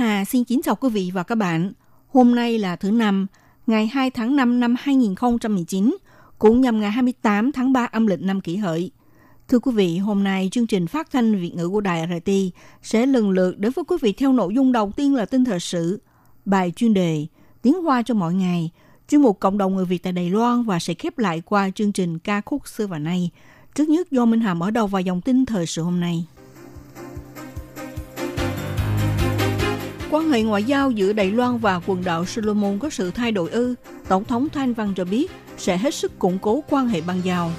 Hà xin kính chào quý vị và các bạn. Hôm nay là thứ năm, ngày 2 tháng 5 năm 2019, cũng nhằm ngày 28 tháng 3 âm lịch năm kỷ hợi. Thưa quý vị, hôm nay chương trình phát thanh Việt ngữ của Đài RT sẽ lần lượt đến với quý vị theo nội dung đầu tiên là tin thời sự, bài chuyên đề, tiếng hoa cho mọi ngày, chuyên mục cộng đồng người Việt tại Đài Loan và sẽ khép lại qua chương trình ca khúc xưa và nay. Trước nhất do Minh Hà mở đầu vào dòng tin thời sự hôm nay. Quan hệ ngoại giao giữa Đài Loan và quần đảo Solomon có sự thay đổi ư? Tổng thống Thanh Văn cho biết sẽ hết sức củng cố quan hệ băng giao.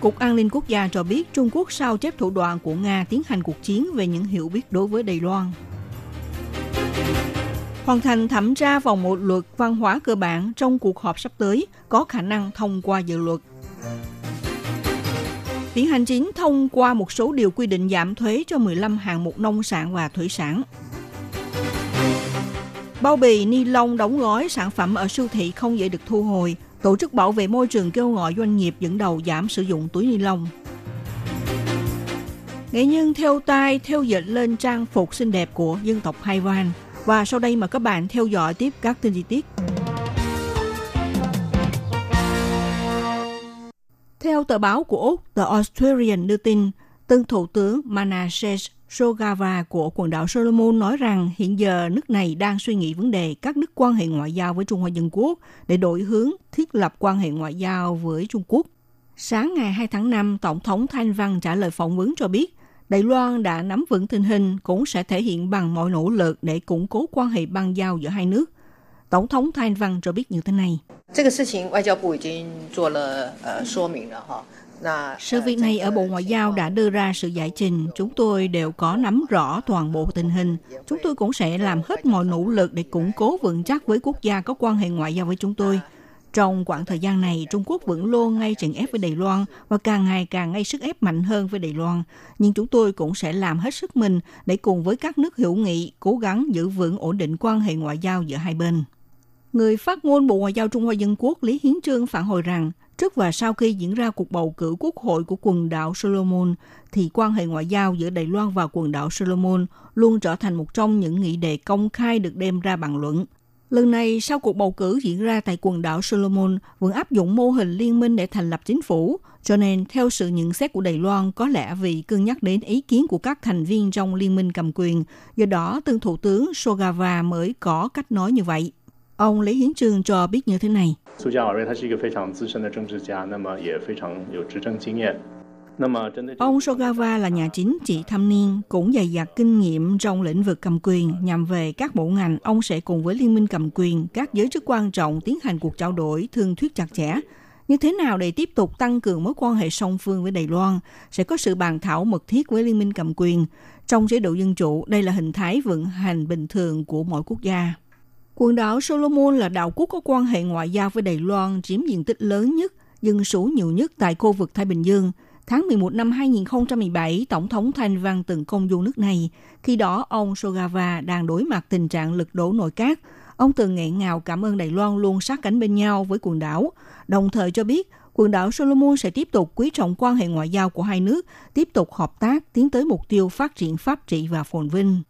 Cục An ninh Quốc gia cho biết Trung Quốc sao chép thủ đoạn của Nga tiến hành cuộc chiến về những hiểu biết đối với Đài Loan. Hoàn thành thẩm tra vòng một luật văn hóa cơ bản trong cuộc họp sắp tới có khả năng thông qua dự luật. Tiến hành chính thông qua một số điều quy định giảm thuế cho 15 hạng mục nông sản và thủy sản. Bao bì, ni lông, đóng gói, sản phẩm ở siêu thị không dễ được thu hồi. Tổ chức bảo vệ môi trường kêu gọi doanh nghiệp dẫn đầu giảm sử dụng túi ni lông. Nghệ nhân theo tay theo dệt lên trang phục xinh đẹp của dân tộc Hai Van. Và sau đây mời các bạn theo dõi tiếp các tin chi tiết. Theo tờ báo của Úc, The Australian đưa tin, tân thủ tướng Manasseh Sogava của quần đảo Solomon nói rằng hiện giờ nước này đang suy nghĩ vấn đề cắt đứt quan hệ ngoại giao với Trung Hoa Dân Quốc để đổi hướng thiết lập quan hệ ngoại giao với Trung Quốc. Sáng ngày 2 tháng 5, Tổng thống Thanh Văn trả lời phỏng vấn cho biết Đài Loan đã nắm vững tình hình cũng sẽ thể hiện bằng mọi nỗ lực để củng cố quan hệ băng giao giữa hai nước. Tổng thống Thái Anh Văn cho biết như thế này. Sự việc này ở Bộ Ngoại giao đã đưa ra sự giải trình, chúng tôi đều có nắm rõ toàn bộ tình hình. Chúng tôi cũng sẽ làm hết mọi nỗ lực để củng cố vững chắc với quốc gia có quan hệ ngoại giao với chúng tôi. Trong khoảng thời gian này, Trung Quốc vẫn luôn ngay trận ép với Đài Loan và càng ngày càng ngay sức ép mạnh hơn với Đài Loan. Nhưng chúng tôi cũng sẽ làm hết sức mình để cùng với các nước hữu nghị cố gắng giữ vững ổn định quan hệ ngoại giao giữa hai bên. Người phát ngôn Bộ Ngoại giao Trung Hoa Dân Quốc Lý Hiến Trương phản hồi rằng, trước và sau khi diễn ra cuộc bầu cử quốc hội của quần đảo Solomon, thì quan hệ ngoại giao giữa Đài Loan và quần đảo Solomon luôn trở thành một trong những nghị đề công khai được đem ra bàn luận. Lần này, sau cuộc bầu cử diễn ra tại quần đảo Solomon, vẫn áp dụng mô hình liên minh để thành lập chính phủ, cho nên theo sự nhận xét của Đài Loan, có lẽ vì cân nhắc đến ý kiến của các thành viên trong liên minh cầm quyền, do đó tân thủ tướng Sogava mới có cách nói như vậy. Ông Lý Hiến trường cho biết như thế này. Su Ông Sogawa là nhà chính trị thâm niên, cũng dày dặn kinh nghiệm trong lĩnh vực cầm quyền nhằm về các bộ ngành. Ông sẽ cùng với liên minh cầm quyền, các giới chức quan trọng tiến hành cuộc trao đổi, thương thuyết chặt chẽ. Như thế nào để tiếp tục tăng cường mối quan hệ song phương với Đài Loan, sẽ có sự bàn thảo mật thiết với liên minh cầm quyền. Trong chế độ dân chủ, đây là hình thái vận hành bình thường của mỗi quốc gia. Quần đảo Solomon là đảo quốc có quan hệ ngoại giao với Đài Loan chiếm diện tích lớn nhất, dân số nhiều nhất tại khu vực Thái Bình Dương. Tháng 11 năm 2017, Tổng thống Thanh Văn từng công du nước này. Khi đó, ông Sogava đang đối mặt tình trạng lực đổ nội các. Ông từng nghẹn ngào cảm ơn Đài Loan luôn sát cánh bên nhau với quần đảo, đồng thời cho biết quần đảo Solomon sẽ tiếp tục quý trọng quan hệ ngoại giao của hai nước, tiếp tục hợp tác tiến tới mục tiêu phát triển pháp trị và phồn vinh.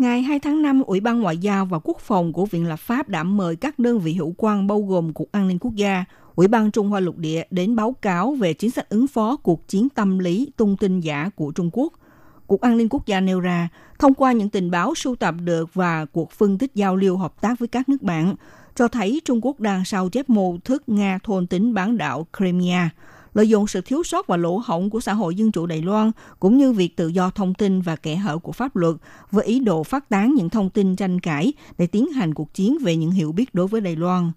Ngày 2 tháng 5, Ủy ban Ngoại giao và Quốc phòng của Viện Lập pháp đã mời các đơn vị hữu quan bao gồm Cục An ninh Quốc gia, Ủy ban Trung Hoa Lục Địa đến báo cáo về chính sách ứng phó cuộc chiến tâm lý tung tin giả của Trung Quốc. Cục An ninh Quốc gia nêu ra, thông qua những tình báo sưu tập được và cuộc phân tích giao lưu hợp tác với các nước bạn, cho thấy Trung Quốc đang sao chép mô thức Nga thôn tính bán đảo Crimea, lợi dụng sự thiếu sót và lỗ hổng của xã hội dân chủ Đài Loan, cũng như việc tự do thông tin và kẻ hở của pháp luật, với ý đồ phát tán những thông tin tranh cãi để tiến hành cuộc chiến về những hiểu biết đối với Đài Loan.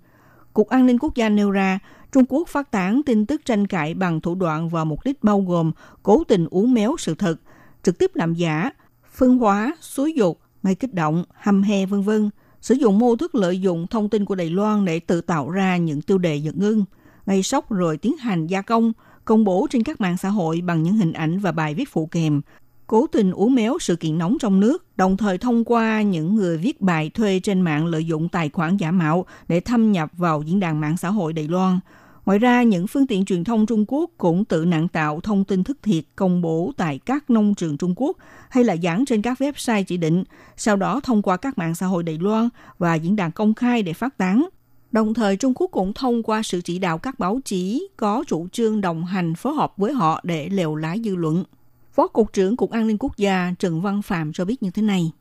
Cục An ninh Quốc gia nêu ra, Trung Quốc phát tán tin tức tranh cãi bằng thủ đoạn và mục đích bao gồm cố tình uống méo sự thật, trực tiếp làm giả, phân hóa, xúi dục, gây kích động, hăm he vân vân, sử dụng mô thức lợi dụng thông tin của Đài Loan để tự tạo ra những tiêu đề giật ngưng, gây sốc rồi tiến hành gia công, công bố trên các mạng xã hội bằng những hình ảnh và bài viết phụ kèm, cố tình uống méo sự kiện nóng trong nước, đồng thời thông qua những người viết bài thuê trên mạng lợi dụng tài khoản giả mạo để thâm nhập vào diễn đàn mạng xã hội Đài Loan. Ngoài ra, những phương tiện truyền thông Trung Quốc cũng tự nặng tạo thông tin thất thiệt công bố tại các nông trường Trung Quốc hay là dán trên các website chỉ định, sau đó thông qua các mạng xã hội Đài Loan và diễn đàn công khai để phát tán. Đồng thời, Trung Quốc cũng thông qua sự chỉ đạo các báo chí có chủ trương đồng hành phối hợp với họ để lèo lái dư luận. Phó Cục trưởng Cục An ninh Quốc gia Trần Văn Phạm cho biết như thế này.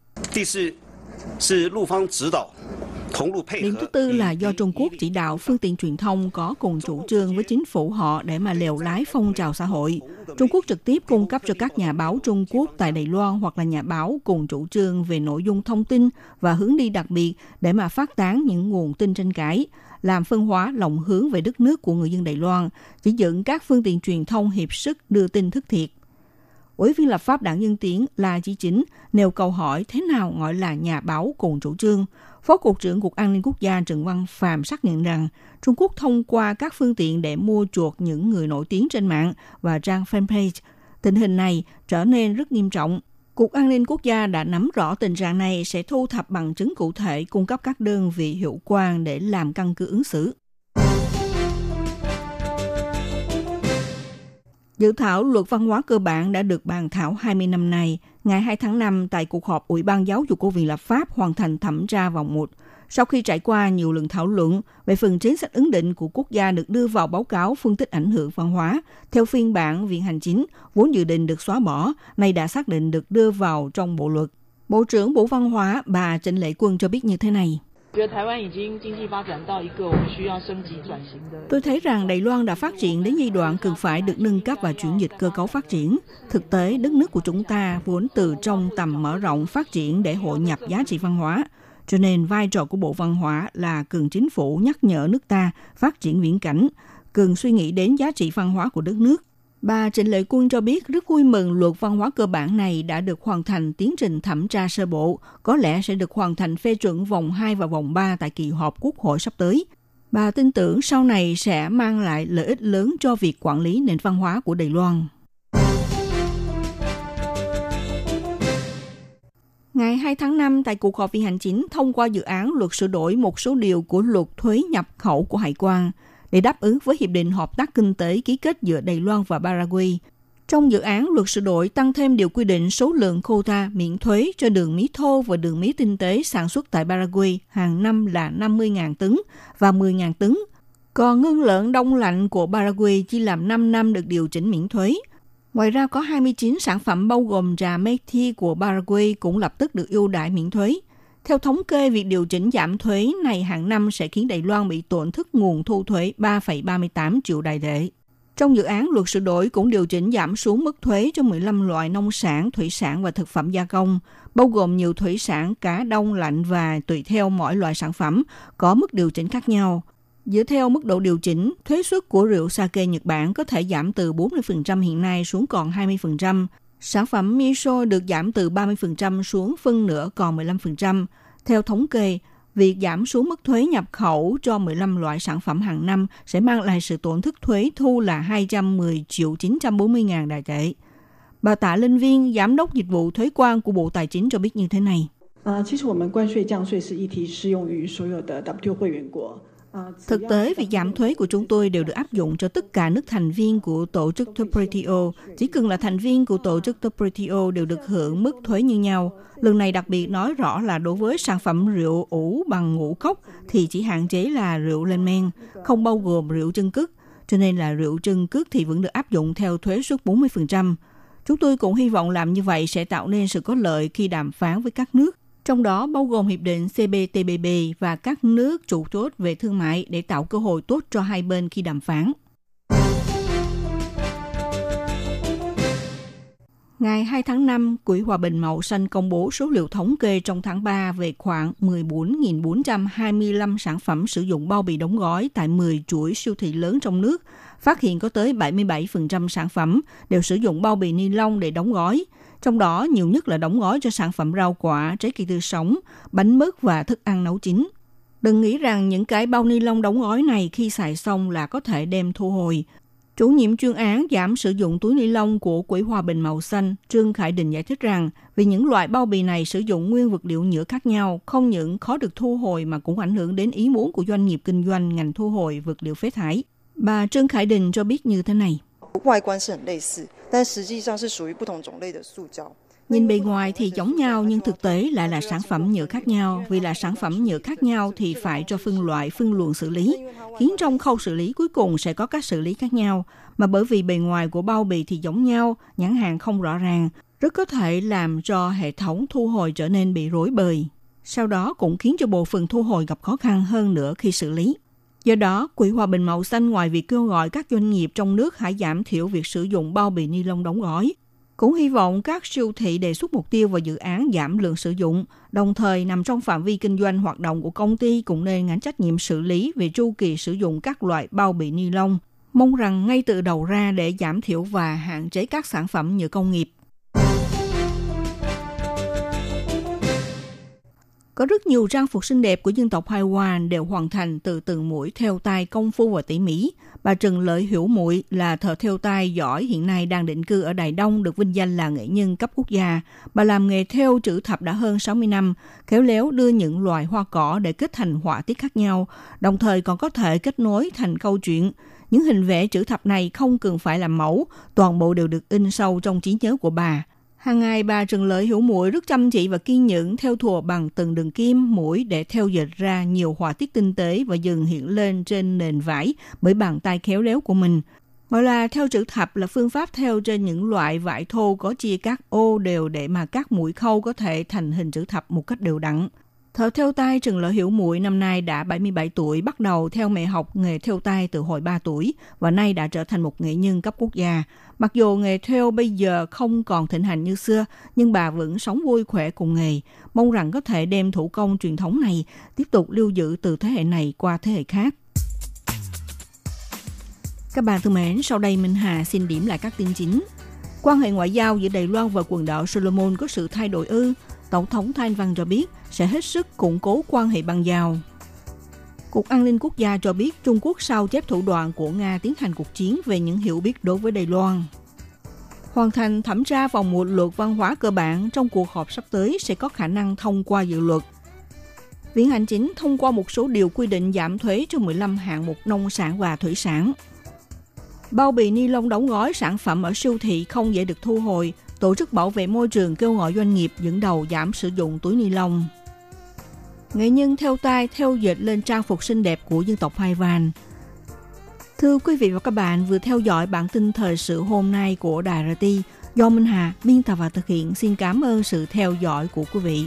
Điểm thứ tư là do Trung Quốc chỉ đạo phương tiện truyền thông có cùng chủ trương với chính phủ họ để mà lèo lái phong trào xã hội. Trung Quốc trực tiếp cung cấp cho các nhà báo Trung Quốc tại Đài Loan hoặc là nhà báo cùng chủ trương về nội dung thông tin và hướng đi đặc biệt để mà phát tán những nguồn tin tranh cãi, làm phân hóa lòng hướng về đất nước của người dân Đài Loan, chỉ dựng các phương tiện truyền thông hiệp sức đưa tin thất thiệt. Ủy viên lập pháp đảng Nhân Tiến là Chí Chính nêu câu hỏi thế nào gọi là nhà báo cùng chủ trương. Phó Cục trưởng Cục An ninh Quốc gia Trần Văn Phạm xác nhận rằng Trung Quốc thông qua các phương tiện để mua chuộc những người nổi tiếng trên mạng và trang fanpage. Tình hình này trở nên rất nghiêm trọng. Cục An ninh Quốc gia đã nắm rõ tình trạng này sẽ thu thập bằng chứng cụ thể, cung cấp các đơn vị hiệu quan để làm căn cứ ứng xử. Dự thảo luật văn hóa cơ bản đã được bàn thảo 20 năm nay. Ngày 2 tháng 5, tại cuộc họp Ủy ban Giáo dục của Viện Lập pháp hoàn thành thẩm tra vòng 1. Sau khi trải qua nhiều lần thảo luận về phần chính sách ứng định của quốc gia được đưa vào báo cáo phân tích ảnh hưởng văn hóa, theo phiên bản Viện Hành Chính, vốn dự định được xóa bỏ, nay đã xác định được đưa vào trong bộ luật. Bộ trưởng Bộ Văn hóa bà Trịnh Lệ Quân cho biết như thế này. Tôi thấy rằng Đài Loan đã phát triển đến giai đoạn cần phải được nâng cấp và chuyển dịch cơ cấu phát triển. Thực tế, đất nước của chúng ta vốn từ trong tầm mở rộng phát triển để hội nhập giá trị văn hóa. Cho nên vai trò của Bộ Văn hóa là cần chính phủ nhắc nhở nước ta phát triển viễn cảnh, cần suy nghĩ đến giá trị văn hóa của đất nước Bà Trịnh Lệ Quân cho biết rất vui mừng luật văn hóa cơ bản này đã được hoàn thành tiến trình thẩm tra sơ bộ, có lẽ sẽ được hoàn thành phê chuẩn vòng 2 và vòng 3 tại kỳ họp Quốc hội sắp tới. Bà tin tưởng sau này sẽ mang lại lợi ích lớn cho việc quản lý nền văn hóa của Đài Loan. Ngày 2 tháng 5, tại cuộc họp viên hành chính thông qua dự án luật sửa đổi một số điều của luật thuế nhập khẩu của Hải quan – để đáp ứng với Hiệp định Hợp tác Kinh tế ký kết giữa Đài Loan và Paraguay. Trong dự án, luật sửa đổi tăng thêm điều quy định số lượng quota miễn thuế cho đường mía thô và đường mía tinh tế sản xuất tại Paraguay hàng năm là 50.000 tấn và 10.000 tấn. Còn ngưng lợn đông lạnh của Paraguay chỉ làm 5 năm được điều chỉnh miễn thuế. Ngoài ra, có 29 sản phẩm bao gồm trà Methi của Paraguay cũng lập tức được ưu đãi miễn thuế. Theo thống kê, việc điều chỉnh giảm thuế này hàng năm sẽ khiến Đài Loan bị tổn thất nguồn thu thuế 3,38 triệu đài tệ. Trong dự án luật sửa đổi cũng điều chỉnh giảm xuống mức thuế cho 15 loại nông sản, thủy sản và thực phẩm gia công, bao gồm nhiều thủy sản, cá đông lạnh và tùy theo mỗi loại sản phẩm có mức điều chỉnh khác nhau. Dựa theo mức độ điều chỉnh, thuế suất của rượu sake Nhật Bản có thể giảm từ 40% hiện nay xuống còn 20%, Sản phẩm miso được giảm từ 30% xuống phân nửa còn 15%. Theo thống kê, việc giảm xuống mức thuế nhập khẩu cho 15 loại sản phẩm hàng năm sẽ mang lại sự tổn thất thuế thu là 210 triệu 940 ngàn đại tệ. Bà Tạ Linh Viên, Giám đốc Dịch vụ Thuế quan của Bộ Tài chính cho biết như thế này. À, Thực tế, việc giảm thuế của chúng tôi đều được áp dụng cho tất cả nước thành viên của tổ chức WTO. Chỉ cần là thành viên của tổ chức WTO đều được hưởng mức thuế như nhau. Lần này đặc biệt nói rõ là đối với sản phẩm rượu ủ bằng ngũ cốc thì chỉ hạn chế là rượu lên men, không bao gồm rượu chân cước. Cho nên là rượu chân cước thì vẫn được áp dụng theo thuế suất 40%. Chúng tôi cũng hy vọng làm như vậy sẽ tạo nên sự có lợi khi đàm phán với các nước trong đó bao gồm Hiệp định CPTPP và các nước chủ chốt về thương mại để tạo cơ hội tốt cho hai bên khi đàm phán. Ngày 2 tháng 5, Quỹ Hòa bình Màu Xanh công bố số liệu thống kê trong tháng 3 về khoảng 14.425 sản phẩm sử dụng bao bì đóng gói tại 10 chuỗi siêu thị lớn trong nước, phát hiện có tới 77% sản phẩm đều sử dụng bao bì ni lông để đóng gói. Trong đó, nhiều nhất là đóng gói cho sản phẩm rau quả, trái cây tươi sống, bánh mứt và thức ăn nấu chín. Đừng nghĩ rằng những cái bao ni lông đóng gói này khi xài xong là có thể đem thu hồi. Chủ nhiệm chuyên án giảm sử dụng túi ni lông của Quỹ Hòa bình màu xanh Trương Khải Định giải thích rằng vì những loại bao bì này sử dụng nguyên vật liệu nhựa khác nhau, không những khó được thu hồi mà cũng ảnh hưởng đến ý muốn của doanh nghiệp kinh doanh ngành thu hồi vật liệu phế thải. Bà Trương Khải Định cho biết như thế này. Ngoài Nhìn bề ngoài thì giống nhau nhưng thực tế lại là sản phẩm nhựa khác nhau. Vì là sản phẩm nhựa khác nhau thì phải cho phân loại, phân luồng xử lý, khiến trong khâu xử lý cuối cùng sẽ có các xử lý khác nhau. Mà bởi vì bề ngoài của bao bì thì giống nhau, nhãn hàng không rõ ràng, rất có thể làm cho hệ thống thu hồi trở nên bị rối bời. Sau đó cũng khiến cho bộ phận thu hồi gặp khó khăn hơn nữa khi xử lý. Do đó, Quỹ Hòa bình Màu Xanh ngoài việc kêu gọi các doanh nghiệp trong nước hãy giảm thiểu việc sử dụng bao bì ni lông đóng gói, cũng hy vọng các siêu thị đề xuất mục tiêu và dự án giảm lượng sử dụng, đồng thời nằm trong phạm vi kinh doanh hoạt động của công ty cũng nên gánh trách nhiệm xử lý về chu kỳ sử dụng các loại bao bì ni lông. Mong rằng ngay từ đầu ra để giảm thiểu và hạn chế các sản phẩm nhựa công nghiệp. Có rất nhiều trang phục xinh đẹp của dân tộc Haiwan đều hoàn thành từ từng mũi theo tay công phu và tỉ mỉ. Bà Trần Lợi Hiểu Muội là thợ theo tay giỏi hiện nay đang định cư ở Đài Đông được vinh danh là nghệ nhân cấp quốc gia. Bà làm nghề theo chữ thập đã hơn 60 năm, khéo léo đưa những loài hoa cỏ để kết thành họa tiết khác nhau, đồng thời còn có thể kết nối thành câu chuyện. Những hình vẽ chữ thập này không cần phải làm mẫu, toàn bộ đều được in sâu trong trí nhớ của bà. Hàng ngày bà Trần Lợi Hiểu mũi rất chăm chỉ và kiên nhẫn theo thùa bằng từng đường kim, mũi để theo dệt ra nhiều họa tiết tinh tế và dần hiện lên trên nền vải bởi bàn tay khéo léo của mình. Gọi là theo chữ thập là phương pháp theo trên những loại vải thô có chia các ô đều để mà các mũi khâu có thể thành hình chữ thập một cách đều đặn. Thợ theo tay Trần Lợi Hiểu Muội năm nay đã 77 tuổi, bắt đầu theo mẹ học nghề theo tay từ hồi 3 tuổi và nay đã trở thành một nghệ nhân cấp quốc gia. Mặc dù nghề theo bây giờ không còn thịnh hành như xưa, nhưng bà vẫn sống vui khỏe cùng nghề. Mong rằng có thể đem thủ công truyền thống này tiếp tục lưu giữ từ thế hệ này qua thế hệ khác. Các bạn thân mến, sau đây Minh Hà xin điểm lại các tin chính. Quan hệ ngoại giao giữa Đài Loan và quần đảo Solomon có sự thay đổi ư? Tổng thống Thanh Văn cho biết sẽ hết sức củng cố quan hệ băng giao. Cục An ninh Quốc gia cho biết Trung Quốc sao chép thủ đoạn của Nga tiến hành cuộc chiến về những hiểu biết đối với Đài Loan. Hoàn thành thẩm tra vòng một luật văn hóa cơ bản trong cuộc họp sắp tới sẽ có khả năng thông qua dự luật. Viện Hành Chính thông qua một số điều quy định giảm thuế cho 15 hạng mục nông sản và thủy sản. Bao bì ni lông đóng gói sản phẩm ở siêu thị không dễ được thu hồi. Tổ chức bảo vệ môi trường kêu gọi doanh nghiệp dẫn đầu giảm sử dụng túi ni lông. Nghệ nhân theo tay theo dệt lên trang phục xinh đẹp của dân tộc Hai Van. Thưa quý vị và các bạn, vừa theo dõi bản tin thời sự hôm nay của Đài RT do Minh Hà biên tập và thực hiện. Xin cảm ơn sự theo dõi của quý vị.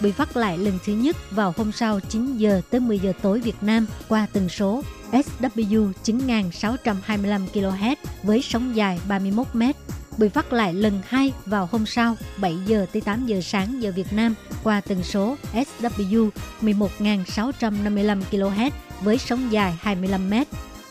Bị phát lại lần thứ nhất vào hôm sau 9 giờ tới 10 giờ tối Việt Nam qua tần số SW 9625 kHz với sóng dài 31 m. Bị phát lại lần hai vào hôm sau 7 giờ tới 8 giờ sáng giờ Việt Nam qua tần số SW 11655 kHz với sóng dài 25 m.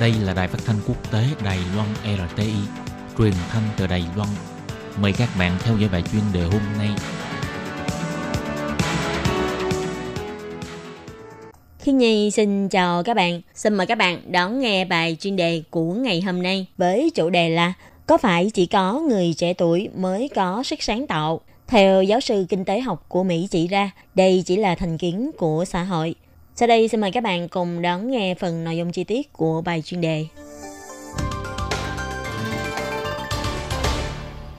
Đây là đài phát thanh quốc tế Đài Loan RTI, truyền thanh từ Đài Loan. Mời các bạn theo dõi bài chuyên đề hôm nay. Khi Nhi xin chào các bạn. Xin mời các bạn đón nghe bài chuyên đề của ngày hôm nay với chủ đề là Có phải chỉ có người trẻ tuổi mới có sức sáng tạo? Theo giáo sư kinh tế học của Mỹ chỉ ra, đây chỉ là thành kiến của xã hội. Sau đây xin mời các bạn cùng đón nghe phần nội dung chi tiết của bài chuyên đề.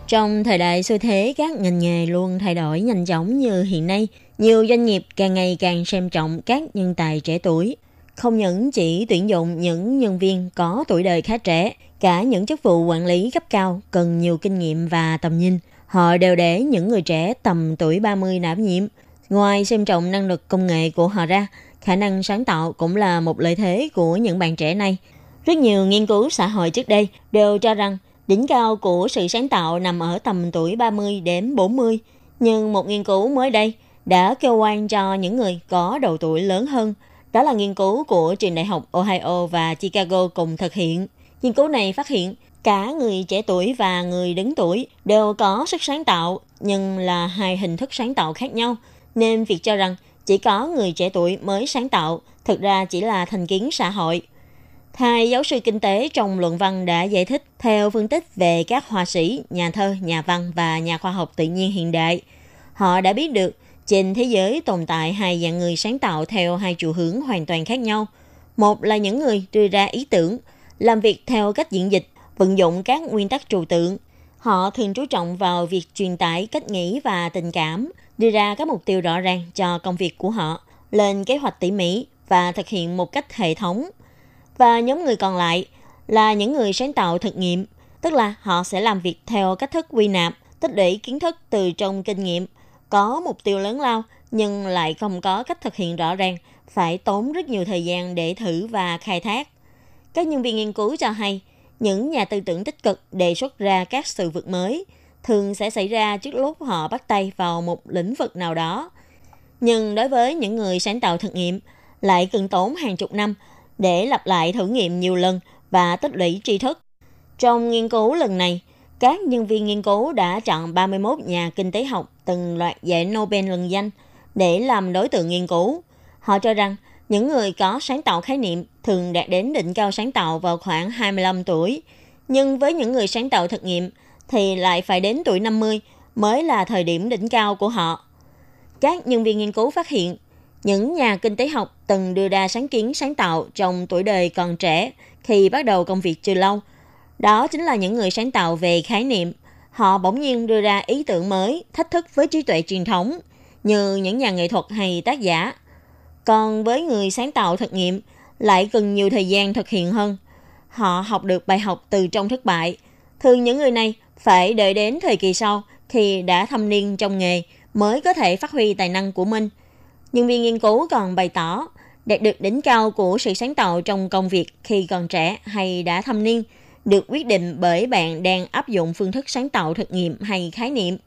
Trong thời đại xu thế các ngành nghề luôn thay đổi nhanh chóng như hiện nay, nhiều doanh nghiệp càng ngày càng xem trọng các nhân tài trẻ tuổi. Không những chỉ tuyển dụng những nhân viên có tuổi đời khá trẻ, cả những chức vụ quản lý cấp cao cần nhiều kinh nghiệm và tầm nhìn. Họ đều để những người trẻ tầm tuổi 30 đảm nhiệm. Ngoài xem trọng năng lực công nghệ của họ ra, khả năng sáng tạo cũng là một lợi thế của những bạn trẻ này. Rất nhiều nghiên cứu xã hội trước đây đều cho rằng đỉnh cao của sự sáng tạo nằm ở tầm tuổi 30 đến 40. Nhưng một nghiên cứu mới đây đã kêu oan cho những người có độ tuổi lớn hơn. Đó là nghiên cứu của trường đại học Ohio và Chicago cùng thực hiện. Nghiên cứu này phát hiện cả người trẻ tuổi và người đứng tuổi đều có sức sáng tạo, nhưng là hai hình thức sáng tạo khác nhau. Nên việc cho rằng chỉ có người trẻ tuổi mới sáng tạo, thực ra chỉ là thành kiến xã hội. Hai giáo sư kinh tế trong luận văn đã giải thích theo phân tích về các họa sĩ, nhà thơ, nhà văn và nhà khoa học tự nhiên hiện đại. Họ đã biết được trên thế giới tồn tại hai dạng người sáng tạo theo hai chiều hướng hoàn toàn khác nhau. Một là những người đưa ra ý tưởng, làm việc theo cách diễn dịch, vận dụng các nguyên tắc trừu tượng. Họ thường chú trọng vào việc truyền tải cách nghĩ và tình cảm, đưa ra các mục tiêu rõ ràng cho công việc của họ, lên kế hoạch tỉ mỉ và thực hiện một cách hệ thống. Và nhóm người còn lại là những người sáng tạo thực nghiệm, tức là họ sẽ làm việc theo cách thức quy nạp, tích lũy kiến thức từ trong kinh nghiệm, có mục tiêu lớn lao nhưng lại không có cách thực hiện rõ ràng, phải tốn rất nhiều thời gian để thử và khai thác. Các nhân viên nghiên cứu cho hay, những nhà tư tưởng tích cực đề xuất ra các sự vượt mới – thường sẽ xảy ra trước lúc họ bắt tay vào một lĩnh vực nào đó. Nhưng đối với những người sáng tạo thực nghiệm, lại cần tốn hàng chục năm để lặp lại thử nghiệm nhiều lần và tích lũy tri thức. Trong nghiên cứu lần này, các nhân viên nghiên cứu đã chọn 31 nhà kinh tế học từng loạt giải Nobel lần danh để làm đối tượng nghiên cứu. Họ cho rằng những người có sáng tạo khái niệm thường đạt đến đỉnh cao sáng tạo vào khoảng 25 tuổi. Nhưng với những người sáng tạo thực nghiệm, thì lại phải đến tuổi 50 mới là thời điểm đỉnh cao của họ. Các nhân viên nghiên cứu phát hiện, những nhà kinh tế học từng đưa ra sáng kiến sáng tạo trong tuổi đời còn trẻ khi bắt đầu công việc chưa lâu. Đó chính là những người sáng tạo về khái niệm. Họ bỗng nhiên đưa ra ý tưởng mới, thách thức với trí tuệ truyền thống, như những nhà nghệ thuật hay tác giả. Còn với người sáng tạo thực nghiệm, lại cần nhiều thời gian thực hiện hơn. Họ học được bài học từ trong thất bại. Thường những người này phải đợi đến thời kỳ sau thì đã thâm niên trong nghề mới có thể phát huy tài năng của mình. Nhân viên nghiên cứu còn bày tỏ, đạt được đỉnh cao của sự sáng tạo trong công việc khi còn trẻ hay đã thâm niên được quyết định bởi bạn đang áp dụng phương thức sáng tạo thực nghiệm hay khái niệm.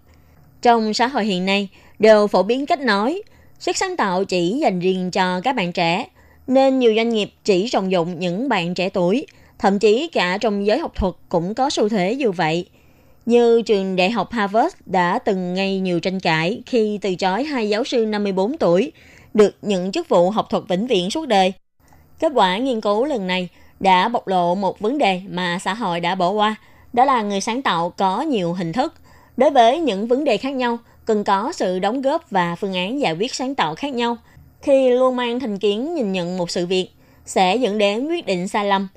Trong xã hội hiện nay, đều phổ biến cách nói, sức sáng tạo chỉ dành riêng cho các bạn trẻ, nên nhiều doanh nghiệp chỉ trọng dụng những bạn trẻ tuổi, thậm chí cả trong giới học thuật cũng có xu thế như vậy – như trường đại học Harvard đã từng gây nhiều tranh cãi khi từ chối hai giáo sư 54 tuổi được những chức vụ học thuật vĩnh viễn suốt đời. Kết quả nghiên cứu lần này đã bộc lộ một vấn đề mà xã hội đã bỏ qua, đó là người sáng tạo có nhiều hình thức. Đối với những vấn đề khác nhau, cần có sự đóng góp và phương án giải quyết sáng tạo khác nhau. Khi luôn mang thành kiến nhìn nhận một sự việc, sẽ dẫn đến quyết định sai lầm.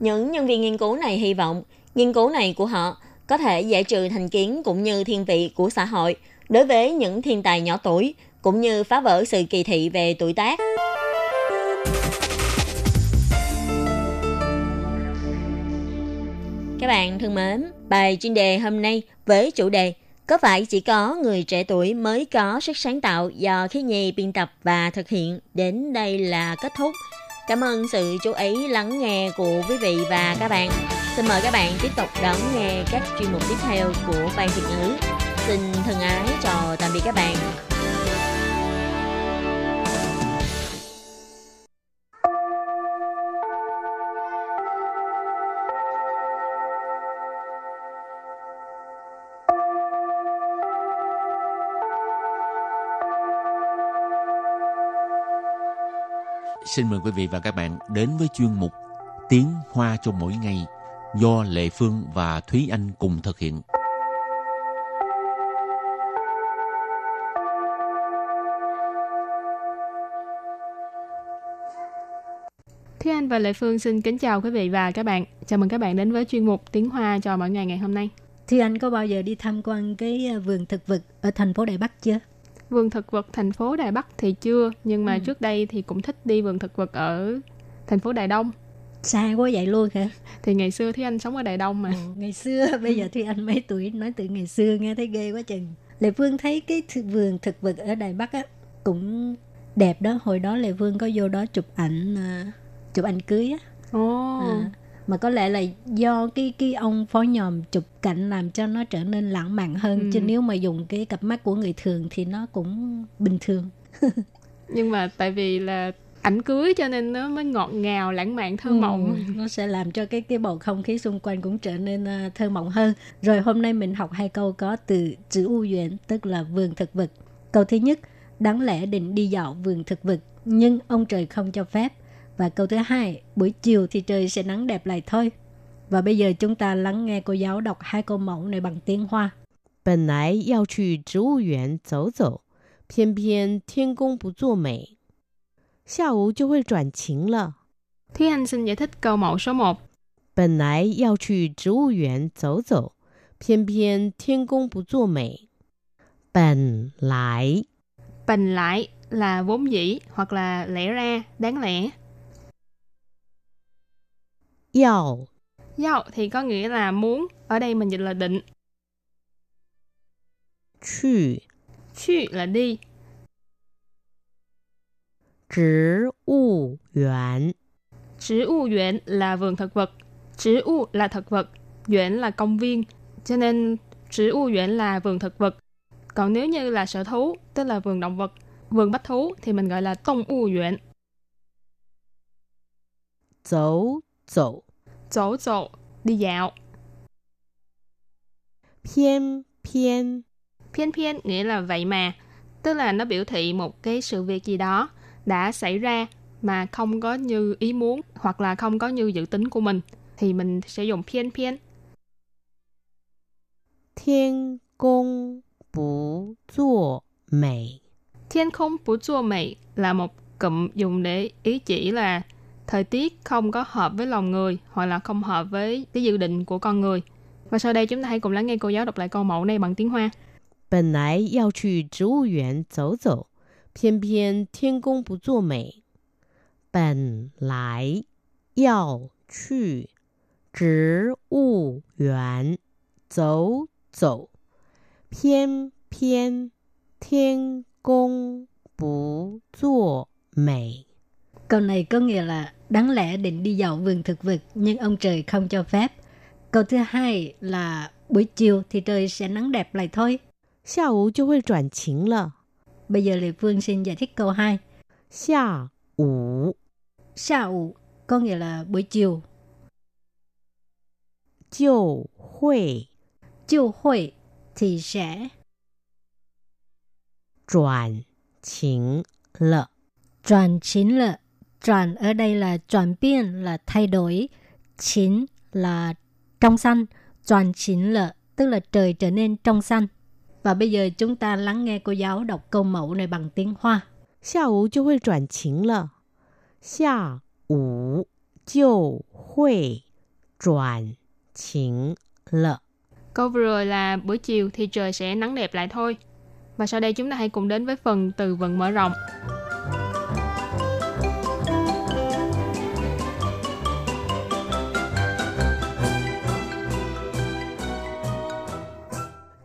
Những nhân viên nghiên cứu này hy vọng nghiên cứu này của họ có thể giải trừ thành kiến cũng như thiên vị của xã hội đối với những thiên tài nhỏ tuổi, cũng như phá vỡ sự kỳ thị về tuổi tác. Các bạn thân mến, bài chuyên đề hôm nay với chủ đề Có phải chỉ có người trẻ tuổi mới có sức sáng tạo do khí nhi biên tập và thực hiện đến đây là kết thúc. Cảm ơn sự chú ý lắng nghe của quý vị và các bạn. Xin mời các bạn tiếp tục đón nghe các chuyên mục tiếp theo của Ban Việt ngữ. Xin thân ái chào tạm biệt các bạn. Xin mời quý vị và các bạn đến với chuyên mục Tiếng Hoa cho mỗi ngày do Lệ Phương và Thúy Anh cùng thực hiện. Thúy Anh và Lệ Phương xin kính chào quý vị và các bạn. Chào mừng các bạn đến với chuyên mục Tiếng Hoa cho mỗi ngày ngày hôm nay. Thúy Anh có bao giờ đi tham quan cái vườn thực vật ở thành phố Đài Bắc chưa? Vườn thực vật thành phố Đài Bắc thì chưa, nhưng mà ừ. trước đây thì cũng thích đi vườn thực vật ở thành phố Đài Đông. Xa quá vậy luôn hả? Thì ngày xưa Thúy Anh sống ở Đài Đông mà. Ừ, ngày xưa, bây giờ Thúy Anh mấy tuổi nói từ ngày xưa nghe thấy ghê quá chừng. Lệ Phương thấy cái vườn thực vật ở Đài Bắc á cũng đẹp đó. Hồi đó Lệ Phương có vô đó chụp ảnh uh, chụp ảnh cưới á. Oh. À, mà có lẽ là do cái cái ông phó nhòm chụp cảnh làm cho nó trở nên lãng mạn hơn. Ừ. chứ nếu mà dùng cái cặp mắt của người thường thì nó cũng bình thường. Nhưng mà tại vì là ảnh cưới cho nên nó mới ngọt ngào lãng mạn thơ ừ, mộng. nó sẽ làm cho cái cái bầu không khí xung quanh cũng trở nên uh, thơ mộng hơn. Rồi hôm nay mình học hai câu có từ chữ u duyện tức là vườn thực vật. Câu thứ nhất đáng lẽ định đi dạo vườn thực vật nhưng ông trời không cho phép và câu thứ hai, buổi chiều thì trời sẽ nắng đẹp lại thôi. Và bây giờ chúng ta lắng nghe cô giáo đọc hai câu mẫu này bằng tiếng Hoa. 本来要去植物园走走，偏偏天公不作美，下午就会转晴了。Thúy Anh xin giải thích câu mẫu số 1. 本来要去植物园走走，偏偏天公不作美。本来，本来 là vốn dĩ hoặc là lẽ ra, đáng lẽ. Yào Yào thì có nghĩa là muốn. Ở đây mình dịch là định. Chù Chù là đi. Trữ u yuan Trữ u yuan là vườn thực vật. Trữ u là thực vật. Yuan là công viên. Cho nên trữ u yuan là vườn thực vật. Còn nếu như là sở thú, tức là vườn động vật, vườn bách thú thì mình gọi là tông u yuan. Dấu 走走走 đi dạo. Phiên phiên Phiên phiên nghĩa là vậy mà, tức là nó biểu thị một cái sự việc gì đó đã xảy ra mà không có như ý muốn hoặc là không có như dự tính của mình thì mình sẽ dùng phiên phiên. Thiên công bù zuo mỹ Thiên không bù zuo mỹ là một cụm dùng để ý chỉ là thời tiết không có hợp với lòng người hoặc là không hợp với cái dự định của con người. Và sau đây chúng ta hãy cùng lắng nghe cô giáo đọc lại câu mẫu này bằng tiếng Hoa. 本来要去植物园走走，偏偏天公不作美。本来要去植物园走走，偏偏天公不作美。 Câu này có nghĩa là đáng lẽ định đi dạo vườn thực vật nhưng ông trời không cho phép. Câu thứ hai là buổi chiều thì trời sẽ nắng đẹp lại thôi. 下午就会转晴了。 Bây giờ Lê Phương xin giải thích câu 2. 下午 Sa ủ có nghĩa là buổi chiều. 就会 Chiều hội thì sẽ 转晴了。 转chính là chuyển ở đây là chuyển biến là thay đổi, chính là trong xanh, chuyển chính là tức là trời trở nên trong xanh. Và bây giờ chúng ta lắng nghe cô giáo đọc câu mẫu này bằng tiếng Hoa. 下午就会转晴了。下午就会转晴了。 Câu vừa rồi là buổi chiều thì trời sẽ nắng đẹp lại thôi. Và sau đây chúng ta hãy cùng đến với phần từ vựng mở rộng.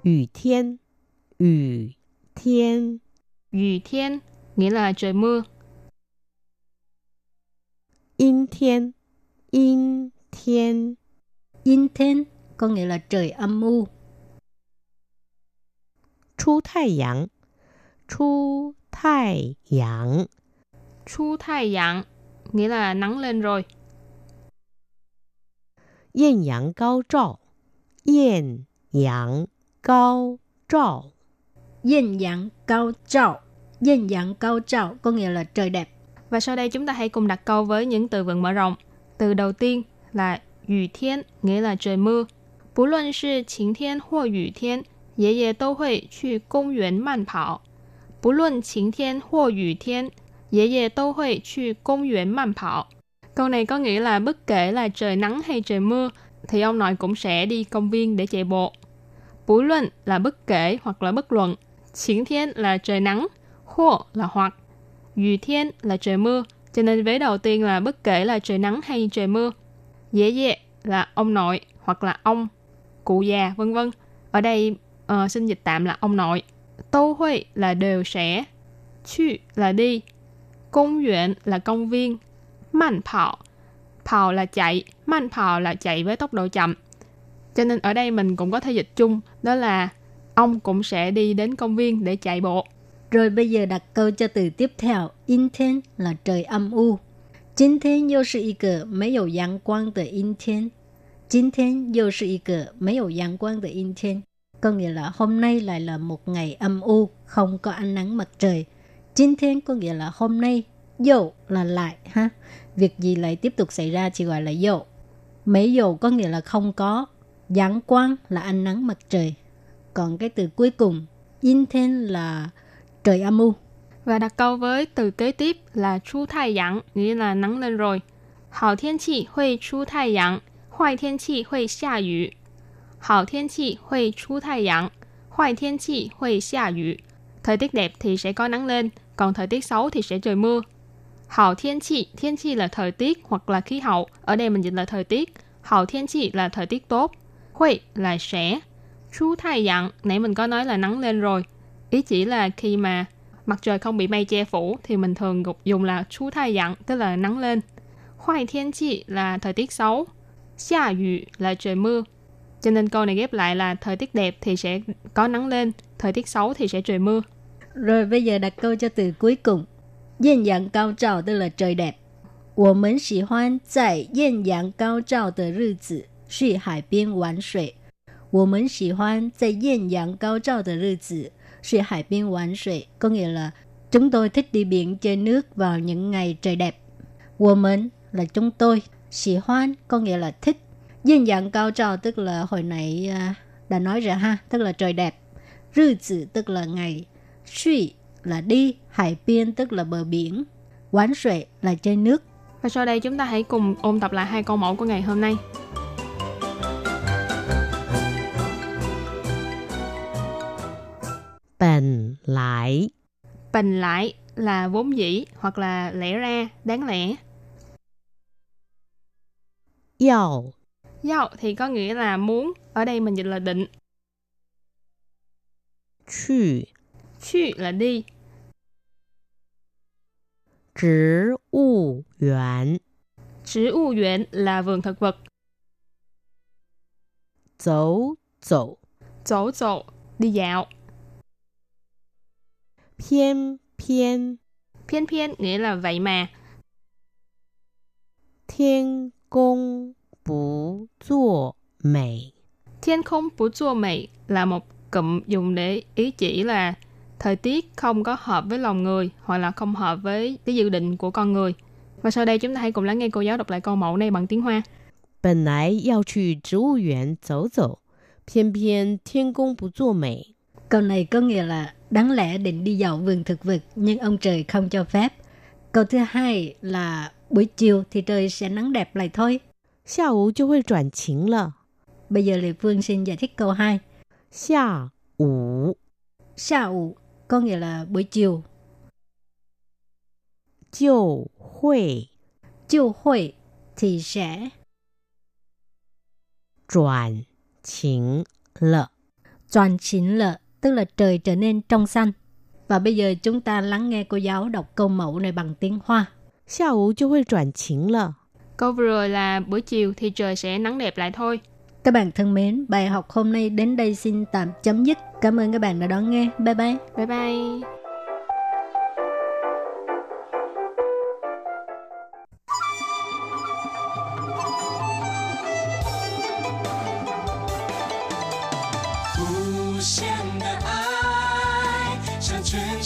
雨天，雨天， Yu thiên nghĩa là trời mưa. 阴天，阴天， Yin thiên có nghĩa là trời âm u. 出太阳，出太阳， Chu thai dạng nghĩa là nắng lên rồi. 艳阳高照，艳阳 高照， Yin yang cao trào. Yin yang cao trào có nghĩa là trời đẹp. Và sau đây chúng ta hãy cùng đặt câu với những từ vựng mở rộng. Từ đầu tiên là yu thiên nghĩa là trời mưa. 不论是晴天或雨天，爷爷都会去公园慢跑。不论晴天或雨天，爷爷都会去公园慢跑。Câu này có nghĩa là bất kể là trời nắng hay trời mưa, thì ông nội cũng sẽ đi công viên để chạy bộ. Bú luận là bất kể hoặc là bất luận. 晴 thiên là trời nắng, khô là hoặc, yu thiên là trời mưa. Cho nên vế đầu tiên là bất kể là trời nắng hay trời mưa. Dễ dễ là ông nội hoặc là ông, cụ già, vân vân. Ở đây uh, xin dịch tạm là ông nội. Tô huệ là đều sẽ. Chu là đi. Công viện là công viên. mạnh phào. Phào là chạy. mạnh phào là chạy với tốc độ chậm. Cho nên ở đây mình cũng có thể dịch chung. Đó là ông cũng sẽ đi đến công viên để chạy bộ. Rồi bây giờ đặt câu cho từ tiếp theo. Yin thiên là trời âm u. 今天又是一个没有阳光的阴天。今天又是一个没有阳光的阴天。Có nghĩa là hôm nay lại là một ngày âm u, không có ánh nắng mặt trời. 今天 có nghĩa là hôm nay. Dầu là lại ha. Việc gì lại tiếp tục xảy ra chỉ gọi là dầu. Mấy dầu có nghĩa là không có. Giáng quang là ánh nắng mặt trời. Còn cái từ cuối cùng, yin thiên là trời âm u. Và đặt câu với từ kế tiếp là chu thai dạng, nghĩa là nắng lên rồi. Hảo thiên气会出太阳，坏天气会下雨。好天气会出太阳，坏天气会下雨。Thời tiết đẹp thì sẽ có nắng lên, còn thời tiết xấu thì sẽ trời mưa. Hảo thiên chi, thiên chi là thời tiết hoặc là khí hậu. Ở đây mình dịch là thời tiết. Hảo thiên chi là thời tiết tốt. Huệ là sẽ. Chu thai dạng, nãy mình có nói là nắng lên rồi. Ý chỉ là khi mà mặt trời không bị mây che phủ thì mình thường dùng là chu thai dạng, tức là nắng lên. Hoài thiên chi là thời tiết xấu. Xia yu là trời mưa. Cho nên câu này ghép lại là thời tiết đẹp thì sẽ có nắng lên, thời tiết xấu thì sẽ trời mưa. Rồi bây giờ đặt câu cho từ cuối cùng. Yên阳高照 tức là trời đẹp. 我们喜欢在艳阳高照的日子 去海边玩水。我们喜欢在艳阳高照的日子去海边玩水. Có nghĩa là chúng tôi thích đi biển chơi nước vào những ngày trời đẹp. 我们 là chúng tôi. 喜欢 có nghĩa là thích. Yên阳cao trào tức là hồi nãy à, đã nói rồi ha, tức là trời đẹp. Rư tử tức là ngày. Suy là đi, hải biên tức là bờ biển. Quán suệ là chơi nước. Và sau đây chúng ta hãy cùng ôn tập lại hai câu mẫu của ngày hôm nay. lại, Bình lại là vốn dĩ hoặc là lẽ ra, đáng lẽ. yào, Giao thì có nghĩa là muốn, ở đây mình dịch là định. 去 Chu là đi. 植物园 植物园 là vườn thực vật. 走走， Chỗ chỗ, đi dạo. 偏偏 Phiên phiên nghĩa là vậy mà. 天公不作美， Thiên không bù chua mị là một cụm dùng để ý chỉ là thời tiết không có hợp với lòng người hoặc là không hợp với cái dự định của con người. Và sau đây chúng ta hãy cùng lắng nghe cô giáo đọc lại câu mẫu này bằng tiếng Hoa. 本来要去植物园走走，偏偏天公不作美。 Câu này có nghĩa là đáng lẽ định đi dạo vườn thực vật nhưng ông trời không cho phép. Câu thứ hai là buổi chiều thì trời sẽ nắng đẹp lại thôi. 下午就会转晴了。 Bây giờ Lê Phương xin giải thích câu 2. 下午 Sa ủ có nghĩa là buổi chiều. 就会 Chiều hội thì sẽ 转晴了。 toàn chín lợ, tức là trời trở nên trong xanh. Và bây giờ chúng ta lắng nghe cô giáo đọc câu mẫu này bằng tiếng Hoa. 下午就会转晴了。 Câu vừa rồi là buổi chiều thì trời sẽ nắng đẹp lại thôi. Các bạn thân mến, bài học hôm nay đến đây xin tạm chấm dứt. Cảm ơn các bạn đã đón nghe. Bye bye. Bye bye.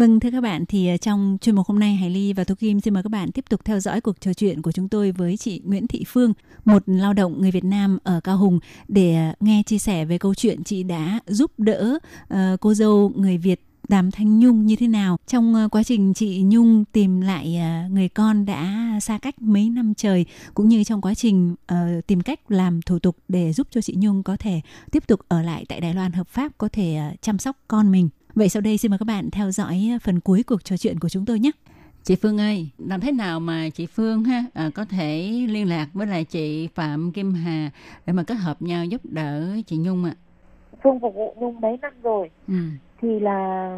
Vâng, thưa các bạn, thì à, trong chuyên mục hôm nay Hải Ly và Thu Kim xin mời các bạn tiếp tục theo dõi cuộc trò chuyện của chúng tôi với chị Nguyễn Thị Phương, một lao động người Việt Nam ở Cao Hùng để à, nghe chia sẻ về câu chuyện chị đã giúp đỡ uh, cô dâu người Việt Đàm Thanh Nhung như thế nào trong ờ, quá trình chị Nhung tìm lại à, người con đã xa cách mấy năm trời cũng như trong quá trình uh, tìm cách làm thủ tục để giúp cho chị Nhung có thể tiếp tục ở lại tại Đài Loan hợp pháp có thể chăm sóc con mình. Vậy sau đây xin mời các bạn theo dõi phần cuối cuộc trò chuyện của chúng tôi nhé. Chị Phương ơi, làm thế nào mà chị Phương ha à, có thể liên lạc với lại chị Phạm Kim Hà để mà kết hợp nhau giúp đỡ chị Nhung ạ? À? Phương phục vụ Nhung mấy năm rồi. Ừ. Thì là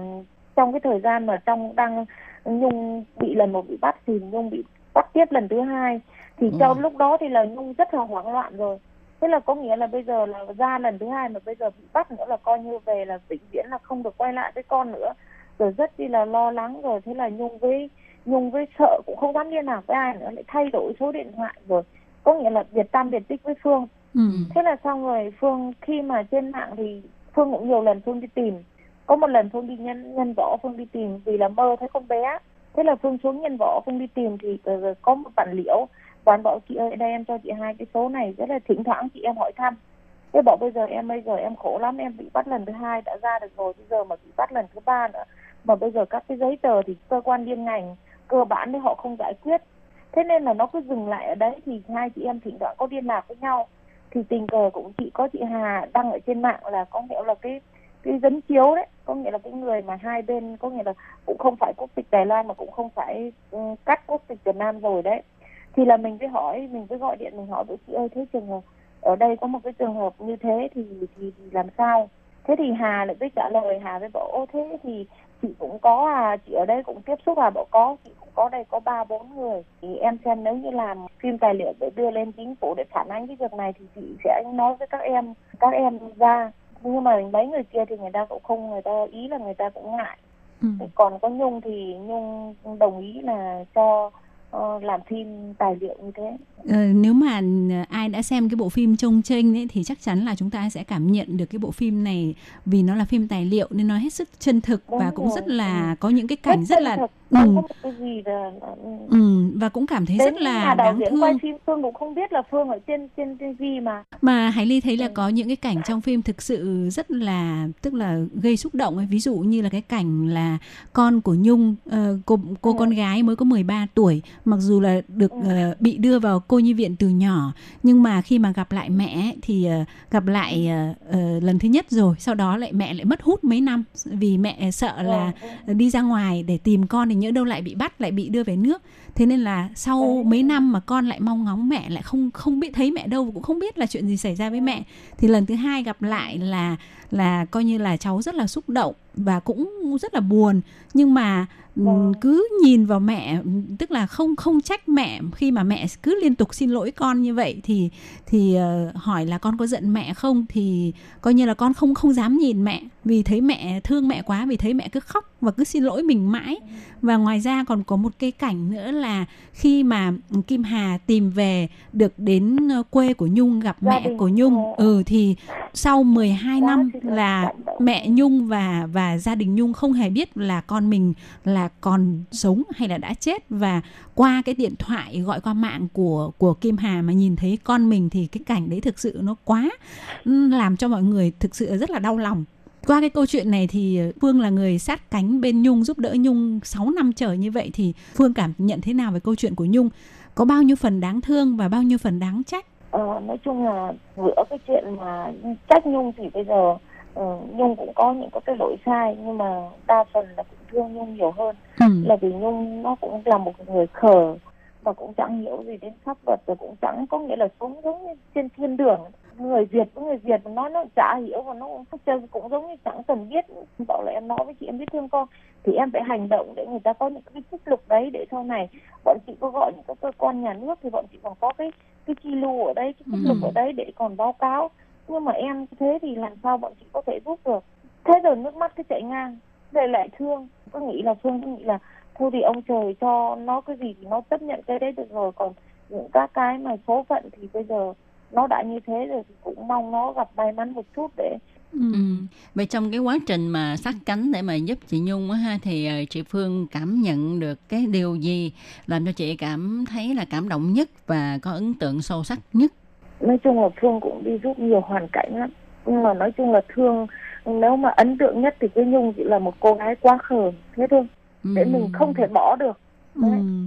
trong cái thời gian mà trong đang Nhung bị lần một bị bắt thì Nhung bị bắt tiếp lần thứ hai thì ừ. trong lúc đó thì là Nhung rất là hoảng loạn rồi thế là có nghĩa là bây giờ là ra lần thứ hai mà bây giờ bị bắt nữa là coi như về là vĩnh viễn là không được quay lại với con nữa. Rồi rất chi là lo lắng rồi thế là nhung với nhung với sợ cũng không dám liên lạc với ai nữa lại thay đổi số điện thoại rồi. Có nghĩa là việt tam biệt tích với phương. Ừ. thế là xong rồi phương khi mà trên mạng thì phương cũng nhiều lần phương đi tìm. Có một lần phương đi nhân nhân võ phương đi tìm vì là mơ thấy con bé. Thế là phương xuống nhân võ phương đi tìm thì có một bản liễu bạn bảo chị ơi đây em cho chị hai cái số này rất là thỉnh thoảng chị em hỏi thăm. Thế bảo bây giờ em bây giờ em khổ lắm em bị bắt lần thứ hai đã ra được rồi bây giờ mà bị bắt lần thứ ba nữa. Mà bây giờ các cái giấy tờ thì cơ quan liên ngành cơ bản thì họ không giải quyết. Thế nên là nó cứ dừng lại ở đấy thì hai chị em thỉnh thoảng có liên lạc với nhau. Thì tình cờ cũng chị có chị Hà đăng ở trên mạng là có nghĩa là cái cái dẫn chiếu đấy. Có nghĩa là cái người mà hai bên có nghĩa là cũng không phải quốc tịch Đài Loan mà cũng không phải um, cắt quốc tịch Việt Nam rồi đấy thì là mình mới hỏi mình mới gọi điện mình hỏi với chị ơi thế trường hợp ở đây có một cái trường hợp như thế thì thì, thì làm sao? Thế thì Hà lại mới trả lời Hà với bảo ô thế thì chị cũng có à chị ở đây cũng tiếp xúc à bảo có chị cũng có đây có ba bốn người. Thì em xem nếu như làm phim tài liệu để đưa lên chính phủ để phản ánh cái việc này thì chị sẽ nói với các em các em ra. Nhưng mà mấy người kia thì người ta cũng không người ta ý là người ta cũng ngại. Ừ. còn có nhung thì nhung đồng ý là cho làm phim tài liệu như thế. Ờ, nếu mà ai đã xem cái bộ phim trông tranh ấy thì chắc chắn là chúng ta sẽ cảm nhận được cái bộ phim này vì nó là phim tài liệu nên nó hết sức chân thực Đúng và rồi. cũng rất là Ừ. có những cái cảnh Rất rất là thực, ừ, cái gì là ừ. ừ, và cũng cảm thấy Đến rất là nhà đạo đáng thương. quay phim Phương cũng không biết là Phương ở trên trên TV mà. mà Hải Ly thấy là có những cái cảnh trong phim thực sự rất là tức là gây xúc động ấy. ví dụ như là cái cảnh là con của Nhung ờ, cô cô con gái mới có 13 tuổi mặc dù là được ờ, bị đưa vào cô nhi viện từ nhỏ nhưng mà khi mà gặp lại mẹ thì ờ, gặp lại ờ, ờ, lần thứ nhất rồi sau đó lại mẹ lại mất hút mấy năm vì mẹ sợ là đi ra ngoài để tìm con thì nhỡ đâu lại bị bắt lại bị đưa về nước. Thế nên là sau mấy năm mà con lại mong ngóng mẹ lại không không biết thấy mẹ đâu cũng không biết là chuyện gì xảy ra với mẹ thì lần thứ hai gặp lại là là coi như là cháu rất là xúc động và cũng rất là buồn. Nhưng mà ừm, cứ nhìn vào mẹ tức là không không trách mẹ khi mà mẹ cứ liên tục xin lỗi con như vậy thì thì ờ, hỏi là con có giận mẹ không thì coi như là con không không dám nhìn mẹ vì thấy mẹ thương mẹ quá vì thấy mẹ cứ khóc và cứ xin lỗi mình mãi. Và ngoài ra còn có một cái cảnh nữa là khi mà Kim Hà tìm về được đến ờ, quê của Nhung gặp Gia mẹ đình. của Nhung. Ừ thì sau 12 năm là mẹ Nhung và và gia đình Nhung không hề biết là con mình là còn sống hay là đã chết và qua cái điện thoại gọi qua mạng của của Kim Hà mà nhìn thấy con mình thì cái cảnh đấy thực sự nó quá ừ, làm cho mọi người thực sự rất là đau lòng qua cái câu chuyện này thì Phương là người sát cánh bên Nhung giúp đỡ Nhung 6 năm trời như vậy thì Phương cảm nhận thế nào về câu chuyện của Nhung? Có bao nhiêu phần đáng thương và bao nhiêu phần đáng trách? Ờ, nói chung là giữa cái chuyện mà trách Nhung thì bây giờ ờ, Nhung cũng có những cái lỗi sai nhưng mà đa phần là cũng thương Nhung nhiều hơn Ừ. là vì Nhung nó cũng là một người khờ và cũng chẳng hiểu gì đến pháp luật rồi cũng chẳng có nghĩa là sống giống như trên thiên đường người Việt với người Việt nói nó chả hiểu và nó cũng cũng giống như chẳng cần biết bảo là em nói với chị em biết thương con thì em phải hành động để người ta có những cái trích lục đấy để sau này bọn chị có gọi những cái cơ quan nhà nước thì bọn chị còn có cái cái chi lưu ở đây cái trích lục Ừ. ở đấy để còn báo cáo nhưng mà em thế thì làm sao bọn chị có thể giúp được thế rồi nước mắt cứ chảy ngang về lại thương cứ nghĩ là phương cứ nghĩ là thôi thì ông trời cho nó cái gì thì nó chấp nhận cái đấy được rồi còn những các cái mà số phận thì bây giờ nó đã như thế rồi thì cũng mong nó gặp may mắn một chút để Ừ. Vậy trong cái quá trình mà sát cánh để mà giúp chị Nhung á ha thì ờ, chị Phương cảm nhận được cái điều gì làm cho chị cảm thấy là cảm động nhất và có ấn tượng sâu sắc nhất? Nói chung là phương cũng đi giúp nhiều hoàn cảnh lắm. Nhưng mà nói chung là thương nếu mà ấn tượng nhất thì cái nhung chỉ là một cô gái quá khờ thế thôi. Để mình không thể bỏ được. Ừ,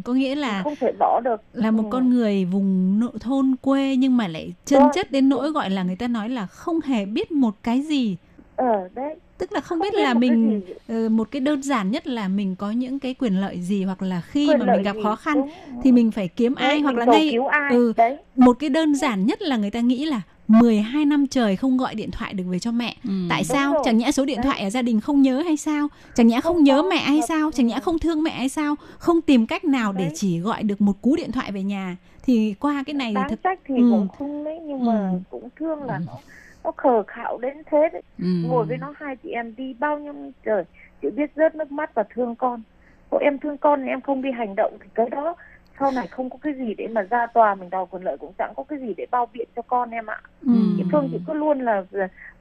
có nghĩa là không thể bỏ được. là một Ừ. con người vùng nội thôn quê nhưng mà lại chân Vâng. chất đến nỗi gọi là người ta nói là không hề biết một cái gì. Ờ đấy tức là không, Không biết biết là mình ờ, một cái đơn giản nhất là mình có những cái quyền lợi gì hoặc là khi Quyền mà mình gặp gì, khó khăn đúng. thì mình phải kiếm Đấy, ai hoặc là ngay cứu ai, ừ, đấy. một cái đơn giản nhất là người ta nghĩ là 12 năm trời không gọi điện thoại được về cho mẹ. Tại Đúng sao? rồi. Chẳng nhẽ số điện thoại ở gia đình không nhớ hay sao? Chẳng nhẽ không nhớ mẹ hay sao? Chẳng nhẽ không thương mẹ hay sao? Không tìm cách nào để chỉ gọi được một cú điện thoại về nhà. Thì qua cái này thì đáng trách thì Ừ. cũng không đấy nhưng mà Ừ. cũng thương là nó nó khờ khạo đến thế đấy Ừ. ngồi với nó hai chị em đi bao nhiêu trời chị biết rớt nước mắt và thương con Cô em thương con thì em không đi hành động thì cái đó sau này không có cái gì để mà ra tòa mình đòi quyền lợi cũng chẳng có cái gì để bao biện cho con em ạ Ừ. chị Phương chị cứ luôn là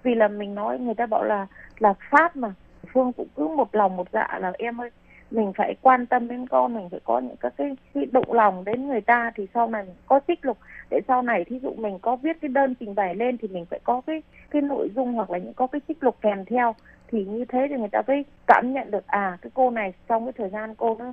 vì là mình nói người ta bảo là là pháp mà Phương cũng cứ một lòng một dạ là em ơi mình phải quan tâm đến con mình phải có những các cái, cái động lòng đến người ta thì sau này mình có trích lục. Để sau này thí dụ mình có viết cái đơn trình bày lên thì mình phải có cái cái nội dung hoặc là những có cái trích lục kèm theo. Thì như thế thì người ta mới cảm nhận được à cái cô này trong cái thời gian cô nó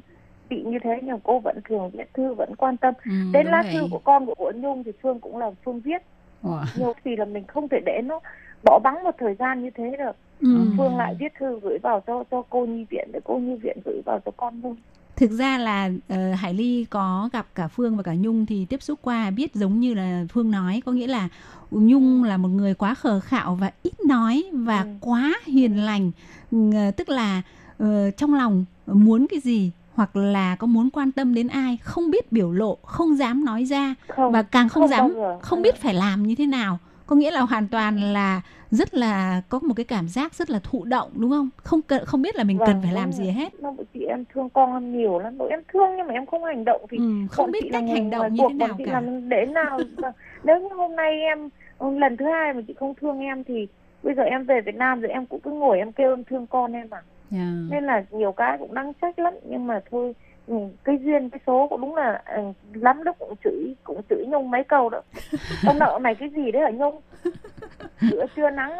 bị như thế nhưng cô vẫn thường viết thư vẫn quan tâm. Ừ, đến lá thư của con của, của Nhung thì Phương cũng là Phương viết. Wow. nhiều khi là mình không thể để nó bỏ bắn một thời gian như thế được. Ừ. Phương lại viết thư gửi vào cho cho cô nhi viện để cô nhi viện gửi vào cho con Nhung Thực ra là ờ, Hải Ly có gặp cả Phương và cả Nhung thì tiếp xúc qua biết giống như là Phương nói có nghĩa là Nhung là một người quá khờ khạo và ít nói và quá hiền lành. Ừ, tức là ờ, trong lòng muốn cái gì hoặc là có muốn quan tâm đến ai không biết biểu lộ không dám nói ra Không, và càng không, không dám không biết phải làm như thế nào có nghĩa là hoàn toàn là rất là có một cái cảm giác rất là thụ động đúng không? Không cần không biết là mình cần Vâng, phải làm gì hết. Nó chị em thương con em nhiều lắm. Bởi em thương nhưng mà em không hành động thì Ừ, không biết cách hành động như thế nào cả. làm để nào nếu như hôm nay em lần thứ hai mà chị không thương em thì bây giờ em về Việt Nam rồi em cũng cứ ngồi em kêu em thương con em à Dạ. nên là nhiều cái cũng đang trách lắm. Nhưng mà thôi cái duyên cái số cũng đúng là ừ, lắm lúc cũng chửi cũng chửi nhung mấy câu đó. Ông nợ mày cái gì đấy hả nhung? Bữa trưa nắng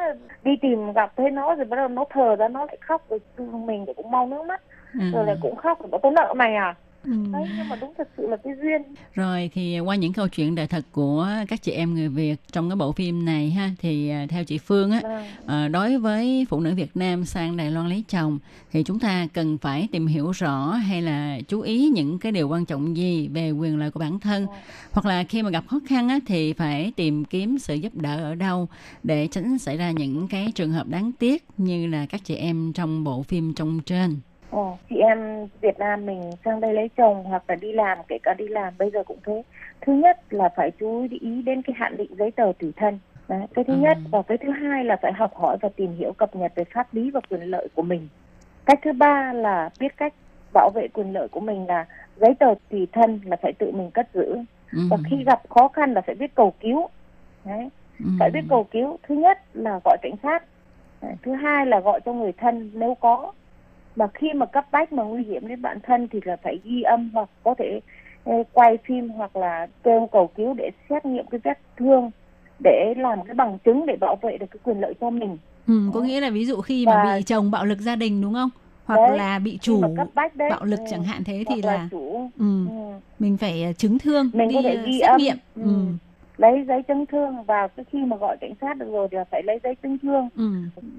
đi tìm gặp thấy nó rồi bắt đầu nó thờ ra nó lại khóc rồi mình cũng mau nước mắt. Ừ. rồi lại cũng khóc rồi bảo tôi nợ mày à ừ. đấy nhưng mà đúng thật sự là cái duyên rồi thì qua những câu chuyện đời thật của các chị em người Việt trong cái bộ phim này ha thì à, theo chị Phương á à, đối với phụ nữ Việt Nam sang Đài Loan lấy chồng thì chúng ta cần phải tìm hiểu rõ hay là chú ý những cái điều quan trọng gì về quyền lợi của bản thân ừ. hoặc là khi mà gặp khó khăn á thì phải tìm kiếm sự giúp đỡ ở đâu để tránh xảy ra những cái trường hợp đáng tiếc như là các chị em trong bộ phim trong trên Ồ, chị em Việt Nam mình sang đây lấy chồng hoặc là đi làm kể cả đi làm bây giờ cũng thế thứ nhất là phải chú ý đến cái hạn định giấy tờ tùy thân Đấy, cái thứ ừ. nhất và cái thứ hai là phải học hỏi và tìm hiểu cập nhật về pháp lý và quyền lợi của mình cách thứ ba là biết cách bảo vệ quyền lợi của mình là giấy tờ tùy thân là phải tự mình cất giữ ừ. và khi gặp khó khăn là phải biết cầu cứu Đấy. Ừ. phải biết cầu cứu thứ nhất là gọi cảnh sát Đấy. thứ hai là gọi cho người thân nếu có mà khi mà cấp bách mà nguy hiểm đến bản thân thì là phải ghi âm hoặc có thể quay phim hoặc là kêu cầu cứu để xét nghiệm cái vết thương để làm cái bằng chứng để bảo vệ được cái quyền lợi cho mình. Ừ, có nghĩa là ví dụ khi mà Và... bị chồng bạo lực gia đình đúng không? Hoặc đấy, là bị chủ đấy, bạo lực ừ. chẳng hạn thế thì là, là chủ. Ừ, ừ. mình phải ờ, chứng thương mình đi có thể ghi xét âm. nghiệm. Ừ. Ừ lấy giấy chứng thương và cái khi mà gọi cảnh sát được rồi thì phải lấy giấy chứng thương ừ.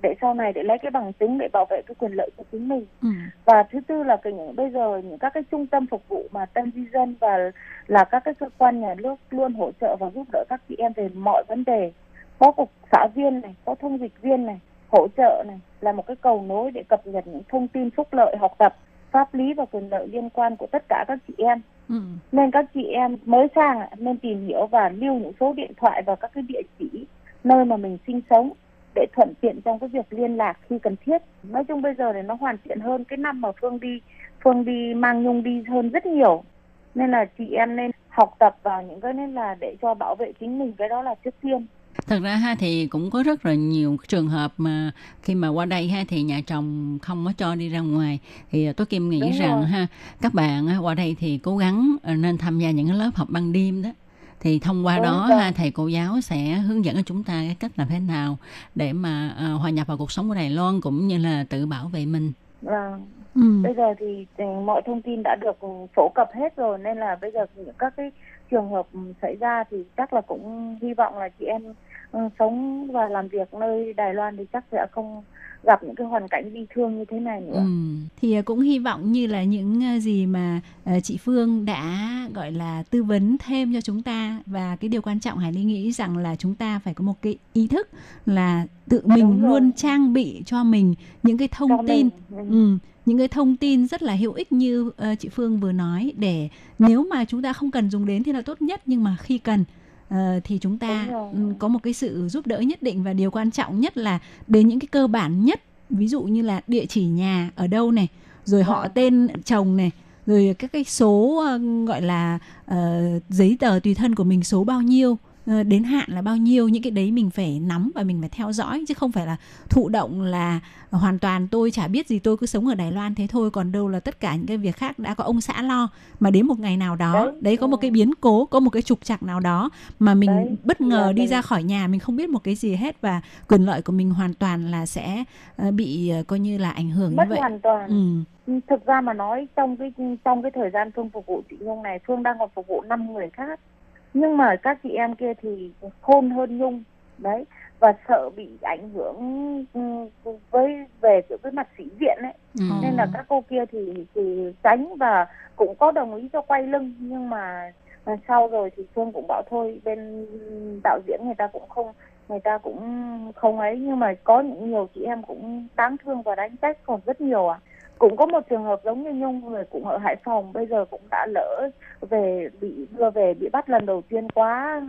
để sau này để lấy cái bằng chứng để bảo vệ cái quyền lợi của chính mình ừ. và thứ tư là cái những bây giờ những các cái trung tâm phục vụ mà tân di dân và là các cái cơ quan nhà nước luôn hỗ trợ và giúp đỡ các chị em về mọi vấn đề có cục xã viên này có thông dịch viên này hỗ trợ này là một cái cầu nối để cập nhật những thông tin phúc lợi học tập pháp lý và quyền lợi liên quan của tất cả các chị em Ừ. Nên các chị em mới sang nên tìm hiểu và lưu những số điện thoại và các cái địa chỉ nơi mà mình sinh sống để thuận tiện trong cái việc liên lạc khi cần thiết. Nói chung bây giờ thì nó hoàn thiện hơn cái năm mà Phương đi Phương đi mang Nhung đi hơn rất nhiều. Nên là chị em nên học tập vào những cái nên là để cho bảo vệ chính mình cái đó là trước tiên thật ra ha thì cũng có rất là nhiều trường hợp mà khi mà qua đây ha thì nhà chồng không có cho đi ra ngoài thì tôi kim nghĩ Đúng rằng rồi. ha các bạn qua đây thì cố gắng ờ, nên tham gia những cái lớp học ban đêm đó thì thông qua Đúng đó rồi. ha thầy cô giáo sẽ hướng dẫn cho chúng ta cái cách làm thế nào để mà uh, hòa nhập vào cuộc sống của Đài Loan cũng như là tự bảo vệ mình. Vâng. Ừ. Bây giờ thì ừ, mọi thông tin đã được phổ cập hết rồi nên là bây giờ những các cái trường hợp xảy ra thì chắc là cũng hy vọng là chị em Ừ, sống và làm việc nơi Đài Loan thì chắc sẽ không gặp những cái hoàn cảnh bi thương như thế này nữa. Ừ. Thì cũng hy vọng như là những à, gì mà à, chị Phương đã gọi là tư vấn thêm cho chúng ta và cái điều quan trọng Hải Ly nghĩ rằng là chúng ta phải có một cái ý thức là tự mình luôn trang bị cho mình những cái thông cho tin. Mình. Ừ những cái thông tin rất là hữu ích như uh, chị Phương vừa nói để nếu mà chúng ta không cần dùng đến thì là tốt nhất nhưng mà khi cần Ờ, thì chúng ta có một cái sự giúp đỡ nhất định và điều quan trọng nhất là đến những cái cơ bản nhất ví dụ như là địa chỉ nhà ở đâu này rồi họ vâng. tên chồng này rồi các cái số uh, gọi là uh, giấy tờ tùy thân của mình số bao nhiêu đến hạn là bao nhiêu những cái đấy mình phải nắm và mình phải theo dõi chứ không phải là thụ động là hoàn toàn tôi chả biết gì tôi cứ sống ở Đài Loan thế thôi còn đâu là tất cả những cái việc khác đã có ông xã lo. Mà đến một ngày nào đó đấy, đấy có một cái biến cố có một cái trục trặc nào đó mà mình đấy, bất ngờ đi ra khỏi nhà mình không biết một cái gì hết và quyền lợi của mình hoàn toàn là sẽ ờ, bị ờ, coi như là ảnh hưởng Mất như vậy. hoàn toàn. Ừ. ừ. thực ra mà nói trong cái trong cái thời gian phương phục vụ chị Nhung này Phương đang còn phục vụ 5 người khác nhưng mà các chị em kia thì khôn hơn nhung. Đấy và sợ bị ảnh hưởng ừ, với về cái mặt sĩ diện ấy. Ừ. nên là các cô kia thì thì tránh và cũng có đồng ý cho quay lưng. Nhưng mà, mà sau rồi thì phương cũng bảo thôi bên đạo diễn người ta cũng không người ta cũng không ấy. Nhưng mà có những nhiều chị em cũng đáng thương và đánh trách còn rất nhiều à cũng có một trường hợp giống như nhung, người cũng ở hải phòng, bây giờ cũng đã lỡ về, bị đưa về, bị bắt lần đầu tiên quá,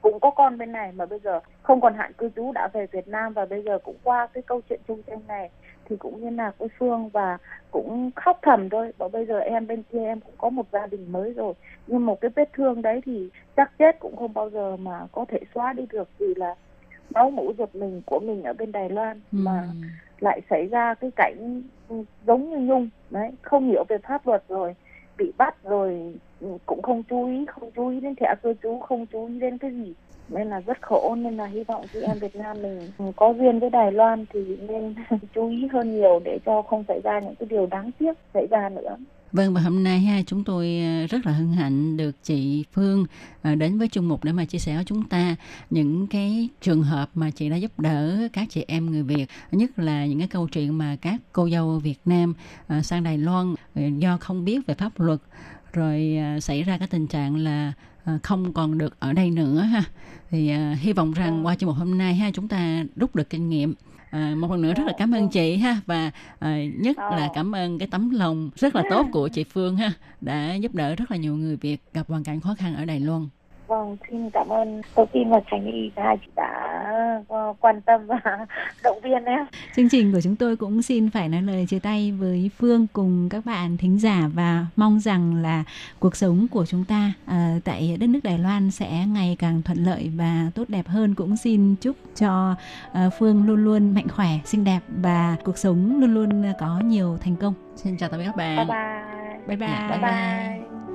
cũng có con bên này mà bây giờ không còn hạn cư trú, đã về việt nam và bây giờ cũng qua cái câu chuyện chung tranh này thì cũng liên lạc với phương và cũng khóc thầm thôi và bây giờ em bên kia em cũng có một gia đình mới rồi nhưng một cái vết thương đấy thì chắc chết cũng không bao giờ mà có thể xóa đi được vì là máu mũ ruột mình của mình ở bên Đài Loan ừ lại xảy ra cái cảnh ừ, giống như Nhung. Đấy, không hiểu về pháp luật rồi, bị bắt rồi ừ, cũng không chú ý, không chú ý đến thẻ cư trú, không chú ý đến cái gì. Nên là rất khổ, nên là hy vọng chị em Việt Nam mình ừ, có duyên với Đài Loan thì nên chú ý hơn nhiều để cho không xảy ra những cái điều đáng tiếc xảy ra nữa. Vâng và hôm nay ha chúng tôi ờ, rất là hân hạnh được chị Phương ờ, đến với chung mục để mà chia sẻ với chúng ta những cái trường hợp mà chị đã giúp đỡ các chị em người Việt, nhất là những cái câu chuyện mà các cô dâu Việt Nam ờ, sang Đài Loan do không biết về pháp luật rồi xảy ra cái tình trạng là không còn được ở đây nữa ha. Thì hy vọng rằng qua chương mục hôm nay ha chúng ta rút được kinh nghiệm à, một lần nữa rất là cảm ơn chị ha và à, nhất là cảm ơn cái tấm lòng rất là tốt của chị Phương ha đã giúp đỡ rất là nhiều người Việt gặp hoàn cảnh khó khăn ở Đài Loan. Vâng, xin cảm ơn Tô Kim và Thành Y hai chị đã ờ, quan tâm và động viên em. Chương trình của chúng tôi cũng xin phải nói lời chia tay với Phương cùng các bạn thính giả và mong rằng là cuộc sống của chúng ta uh, tại đất nước Đài Loan sẽ ngày càng thuận lợi và tốt đẹp hơn. Cũng xin chúc cho uh, Phương luôn luôn mạnh khỏe, xinh đẹp và cuộc sống luôn luôn có nhiều thành công. Xin chào tạm biệt các bạn. Bye bye. Bye bye. Yeah, bye bye. bye.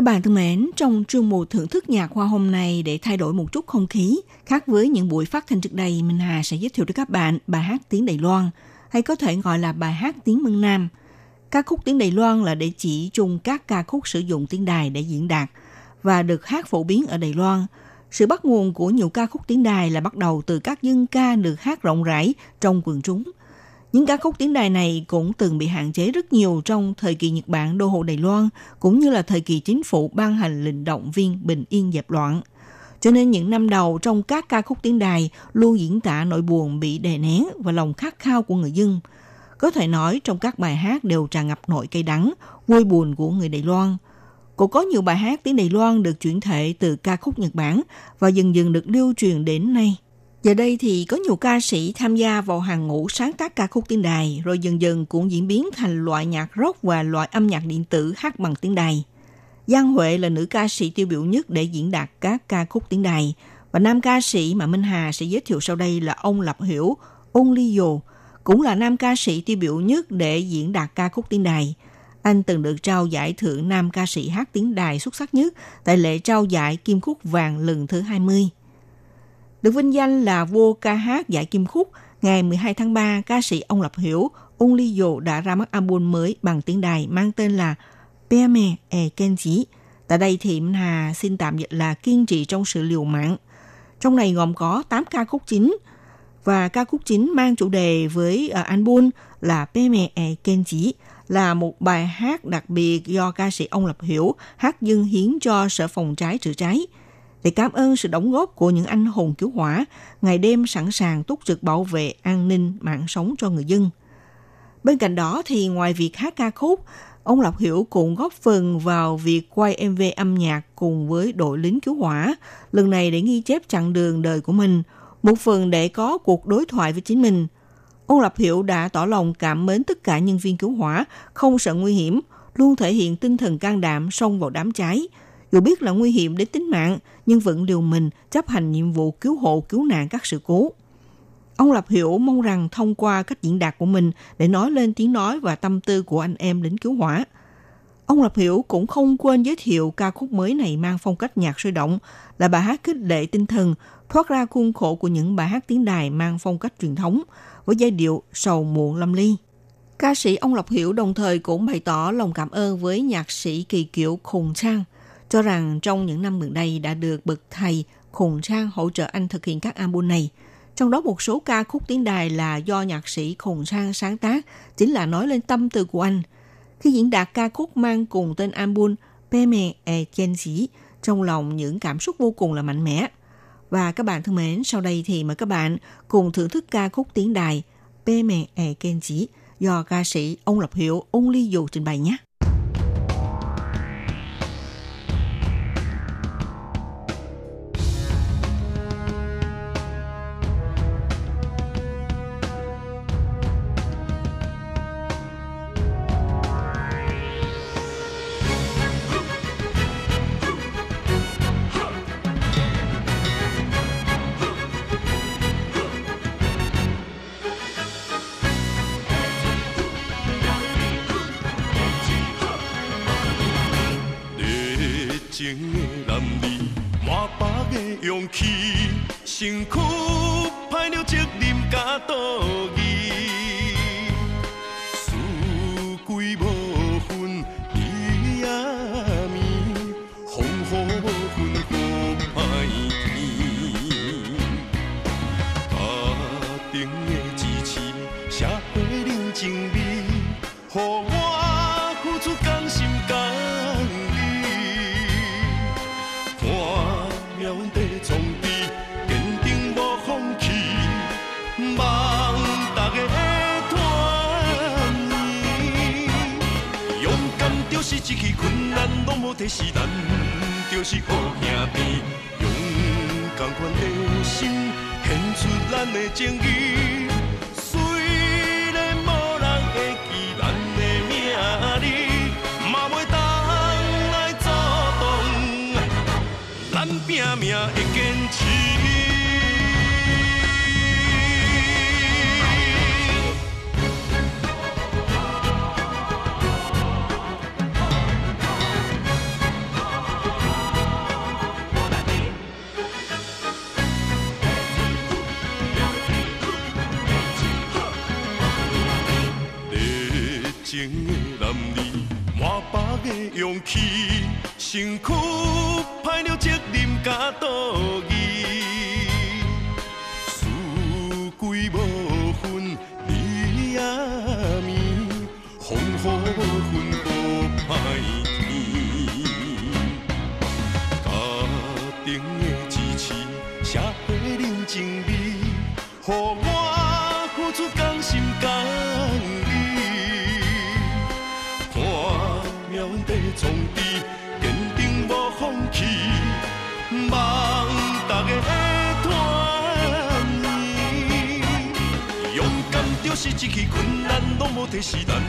Các bạn thân mến, trong chương mục thưởng thức nhạc hoa hôm nay để thay đổi một chút không khí, khác với những buổi phát thanh trước đây, Minh Hà sẽ giới thiệu cho các bạn bài hát tiếng Đài Loan, hay có thể gọi là bài hát tiếng Mân Nam. Ca khúc tiếng Đài Loan là để chỉ chung các ca khúc sử dụng tiếng đài để diễn đạt và được hát phổ biến ở Đài Loan. Sự bắt nguồn của nhiều ca khúc tiếng đài là bắt đầu từ các dân ca được hát rộng rãi trong quần chúng – những ca khúc tiếng đài này cũng từng bị hạn chế rất nhiều trong thời kỳ Nhật Bản đô hộ Đài Loan, cũng như là thời kỳ chính phủ ban hành lệnh động viên bình yên dẹp loạn. Cho nên những năm đầu trong các ca khúc tiếng đài luôn diễn tả nỗi buồn bị đè nén và lòng khát khao của người dân. Có thể nói trong các bài hát đều tràn ngập nỗi cay đắng, vui buồn của người Đài Loan. Cũng có nhiều bài hát tiếng Đài Loan được chuyển thể từ ca khúc Nhật Bản và dần dần được lưu truyền đến nay. Giờ đây thì có nhiều ca sĩ tham gia vào hàng ngũ sáng tác ca khúc tiếng đài, rồi dần dần cũng diễn biến thành loại nhạc rock và loại âm nhạc điện tử hát bằng tiếng đài. Giang Huệ là nữ ca sĩ tiêu biểu nhất để diễn đạt các ca khúc tiếng đài, và nam ca sĩ mà Minh Hà sẽ giới thiệu sau đây là ông Lập Hiểu, ông Ly Dồ, cũng là nam ca sĩ tiêu biểu nhất để diễn đạt ca khúc tiếng đài. Anh từng được trao giải thưởng nam ca sĩ hát tiếng đài xuất sắc nhất tại lễ trao giải Kim Khúc Vàng lần thứ 20. Được vinh danh là vua ca hát giải kim khúc, ngày 12 tháng 3, ca sĩ ông Lập Hiểu, ông Ly Dụ đã ra mắt album mới bằng tiếng đài mang tên là Peame e Kenji. Tại đây thì Minh Hà xin tạm dịch là kiên trì trong sự liều mạng. Trong này gồm có 8 ca khúc chính và ca khúc chính mang chủ đề với uh, album là Peame e Kenji là một bài hát đặc biệt do ca sĩ ông Lập Hiểu hát dâng hiến cho sở phòng trái chữa cháy – để cảm ơn sự đóng góp của những anh hùng cứu hỏa, ngày đêm sẵn sàng túc trực bảo vệ an ninh mạng sống cho người dân. Bên cạnh đó thì ngoài việc hát ca khúc, ông Lộc Hiểu cũng góp phần vào việc quay MV âm nhạc cùng với đội lính cứu hỏa, lần này để ghi chép chặng đường đời của mình, một phần để có cuộc đối thoại với chính mình. Ông Lập Hiểu đã tỏ lòng cảm mến tất cả nhân viên cứu hỏa, không sợ nguy hiểm, luôn thể hiện tinh thần can đảm xông vào đám cháy – dù biết là nguy hiểm đến tính mạng, nhưng vẫn liều mình chấp hành nhiệm vụ cứu hộ cứu nạn các sự cố. Ông Lập Hiểu mong rằng thông qua cách diễn đạt của mình để nói lên tiếng nói và tâm tư của anh em lính cứu hỏa. Ông Lập Hiểu cũng không quên giới thiệu ca khúc mới này mang phong cách nhạc sôi động, là bài hát khích lệ tinh thần, thoát ra khuôn khổ của những bài hát tiếng đài mang phong cách truyền thống, với giai điệu sầu muộn lâm ly. Ca sĩ ông Lộc Hiểu đồng thời cũng bày tỏ lòng cảm ơn với nhạc sĩ Kỳ Kiệu Khùng Trang, cho rằng trong những năm gần đây đã được bậc thầy Khùng Trang hỗ trợ anh thực hiện các album này. Trong đó một số ca khúc tiếng đài là do nhạc sĩ Khùng Trang sáng tác, chính là nói lên tâm tư của anh. Khi diễn đạt ca khúc mang cùng tên album Peme e Chen Chỉ, trong lòng những cảm xúc vô cùng là mạnh mẽ. Và các bạn thân mến, sau đây thì mời các bạn cùng thưởng thức ca khúc tiếng đài Peme e Chen Chỉ do ca sĩ ông Lập Hiệu, ông Ly Dù trình bày nhé. 一起困难拢无提示，咱就是好兄弟。用同款的心，献出咱的情义。虽然无人会记咱的名字，嘛袂当来阻挡。咱拼命情的男儿，满腹的勇气，身躯歹了责任甲道义，四季无分日夜暝，风雨无分雨歹是一起困难拢无提示，咱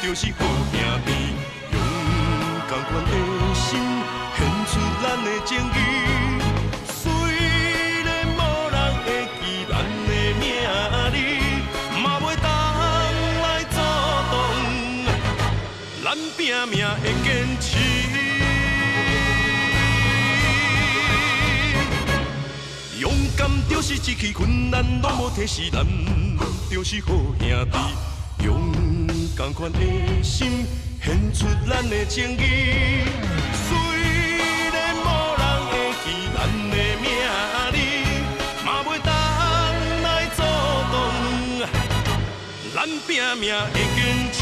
就是好兄弟。用同款的心，献出咱的情义。虽然无人会记咱的名字，嘛袂当来阻挡。咱拼命会坚持。勇敢就是一起困难拢无提示，咱就是好兄弟。用同款的心，献出咱的情义。虽然无人会记咱的名字，嘛袂当来阻挡。咱拼命会坚持。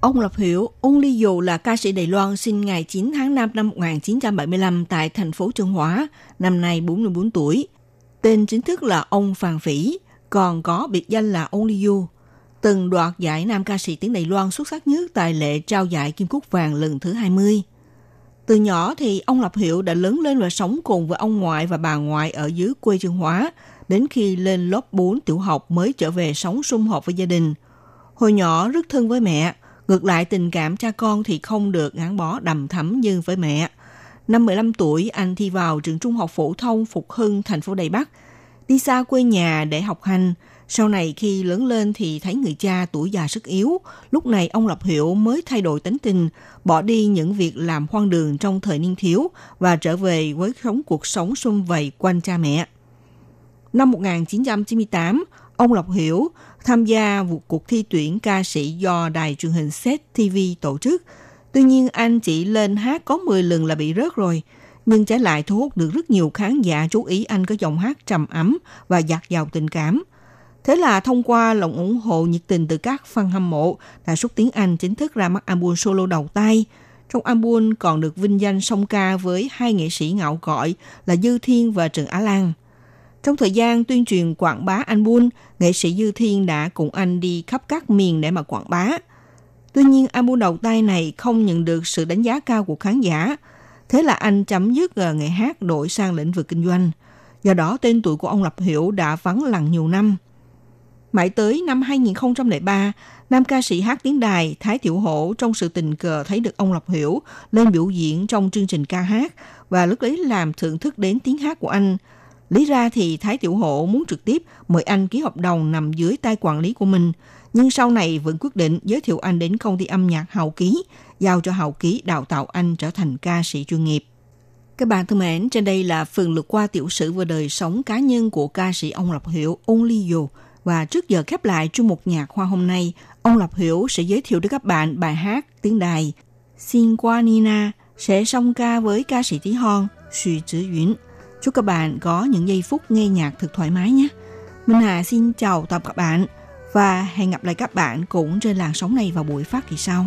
Ông Lập Hiểu, ông Ly Dù là ca sĩ Đài Loan sinh ngày 9 tháng 5 năm 1975 tại thành phố Trung Hóa, năm nay 44 tuổi. Tên chính thức là ông Phàn Phỉ, còn có biệt danh là ông Ly Du. Từng đoạt giải nam ca sĩ tiếng Đài Loan xuất sắc nhất tại lễ trao giải Kim Cúc Vàng lần thứ 20. Từ nhỏ thì ông Lập Hiệu đã lớn lên và sống cùng với ông ngoại và bà ngoại ở dưới quê Trường Hóa, đến khi lên lớp 4 tiểu học mới trở về sống sum họp với gia đình. Hồi nhỏ rất thân với mẹ, ngược lại tình cảm cha con thì không được gắn bó đầm thắm như với mẹ. Năm 15 tuổi, anh thi vào trường trung học phổ thông Phục Hưng, thành phố Đài Bắc. Đi xa quê nhà để học hành, Sau này khi lớn lên thì thấy người cha tuổi già sức yếu, lúc này ông Lập Hiểu mới thay đổi tính tình, bỏ đi những việc làm hoang đường trong thời niên thiếu và trở về với sống cuộc sống xung vầy quanh cha mẹ. Năm 1998, ông Lộc Hiểu tham gia một cuộc thi tuyển ca sĩ do đài truyền hình Set TV tổ chức. Tuy nhiên anh chỉ lên hát có 10 lần là bị rớt rồi, nhưng trái lại thu hút được rất nhiều khán giả chú ý anh có giọng hát trầm ấm và dạt dào tình cảm. Thế là thông qua lòng ủng hộ nhiệt tình từ các fan hâm mộ, đã xuất tiếng Anh chính thức ra mắt album solo đầu tay. Trong album còn được vinh danh song ca với hai nghệ sĩ ngạo cõi là Dư Thiên và Trần Á Lan. Trong thời gian tuyên truyền quảng bá album, nghệ sĩ Dư Thiên đã cùng anh đi khắp các miền để mà quảng bá. Tuy nhiên, album đầu tay này không nhận được sự đánh giá cao của khán giả. Thế là anh chấm dứt ờ, nghề hát đổi sang lĩnh vực kinh doanh. Do đó, tên tuổi của ông Lập Hiểu đã vắng lặng nhiều năm. Mãi tới năm 2003, nam ca sĩ hát tiếng đài Thái Tiểu Hổ trong sự tình cờ thấy được ông Lập Hiểu lên biểu diễn trong chương trình ca hát và lúc ấy làm thưởng thức đến tiếng hát của anh. Lý ra thì Thái Tiểu hộ muốn trực tiếp mời anh ký hợp đồng nằm dưới tay quản lý của mình, nhưng sau này vẫn quyết định giới thiệu anh đến công ty âm nhạc Hào Ký, giao cho Hào Ký đào tạo anh trở thành ca sĩ chuyên nghiệp. Các bạn thân mến, trên đây là phần lượt qua tiểu sử và đời sống cá nhân của ca sĩ ông Lập Hiểu ông Ly Dù. Và trước giờ khép lại chung một nhạc hoa hôm nay, ông Lập Hiểu sẽ giới thiệu đến các bạn bài hát tiếng đài Xin qua Nina sẽ song ca với ca sĩ Tí Hon, Xu chữ Yến. Chúc các bạn có những giây phút nghe nhạc thật thoải mái nhé. Minh Hà xin chào tạm các bạn và hẹn gặp lại các bạn cũng trên làn sóng này vào buổi phát kỳ sau.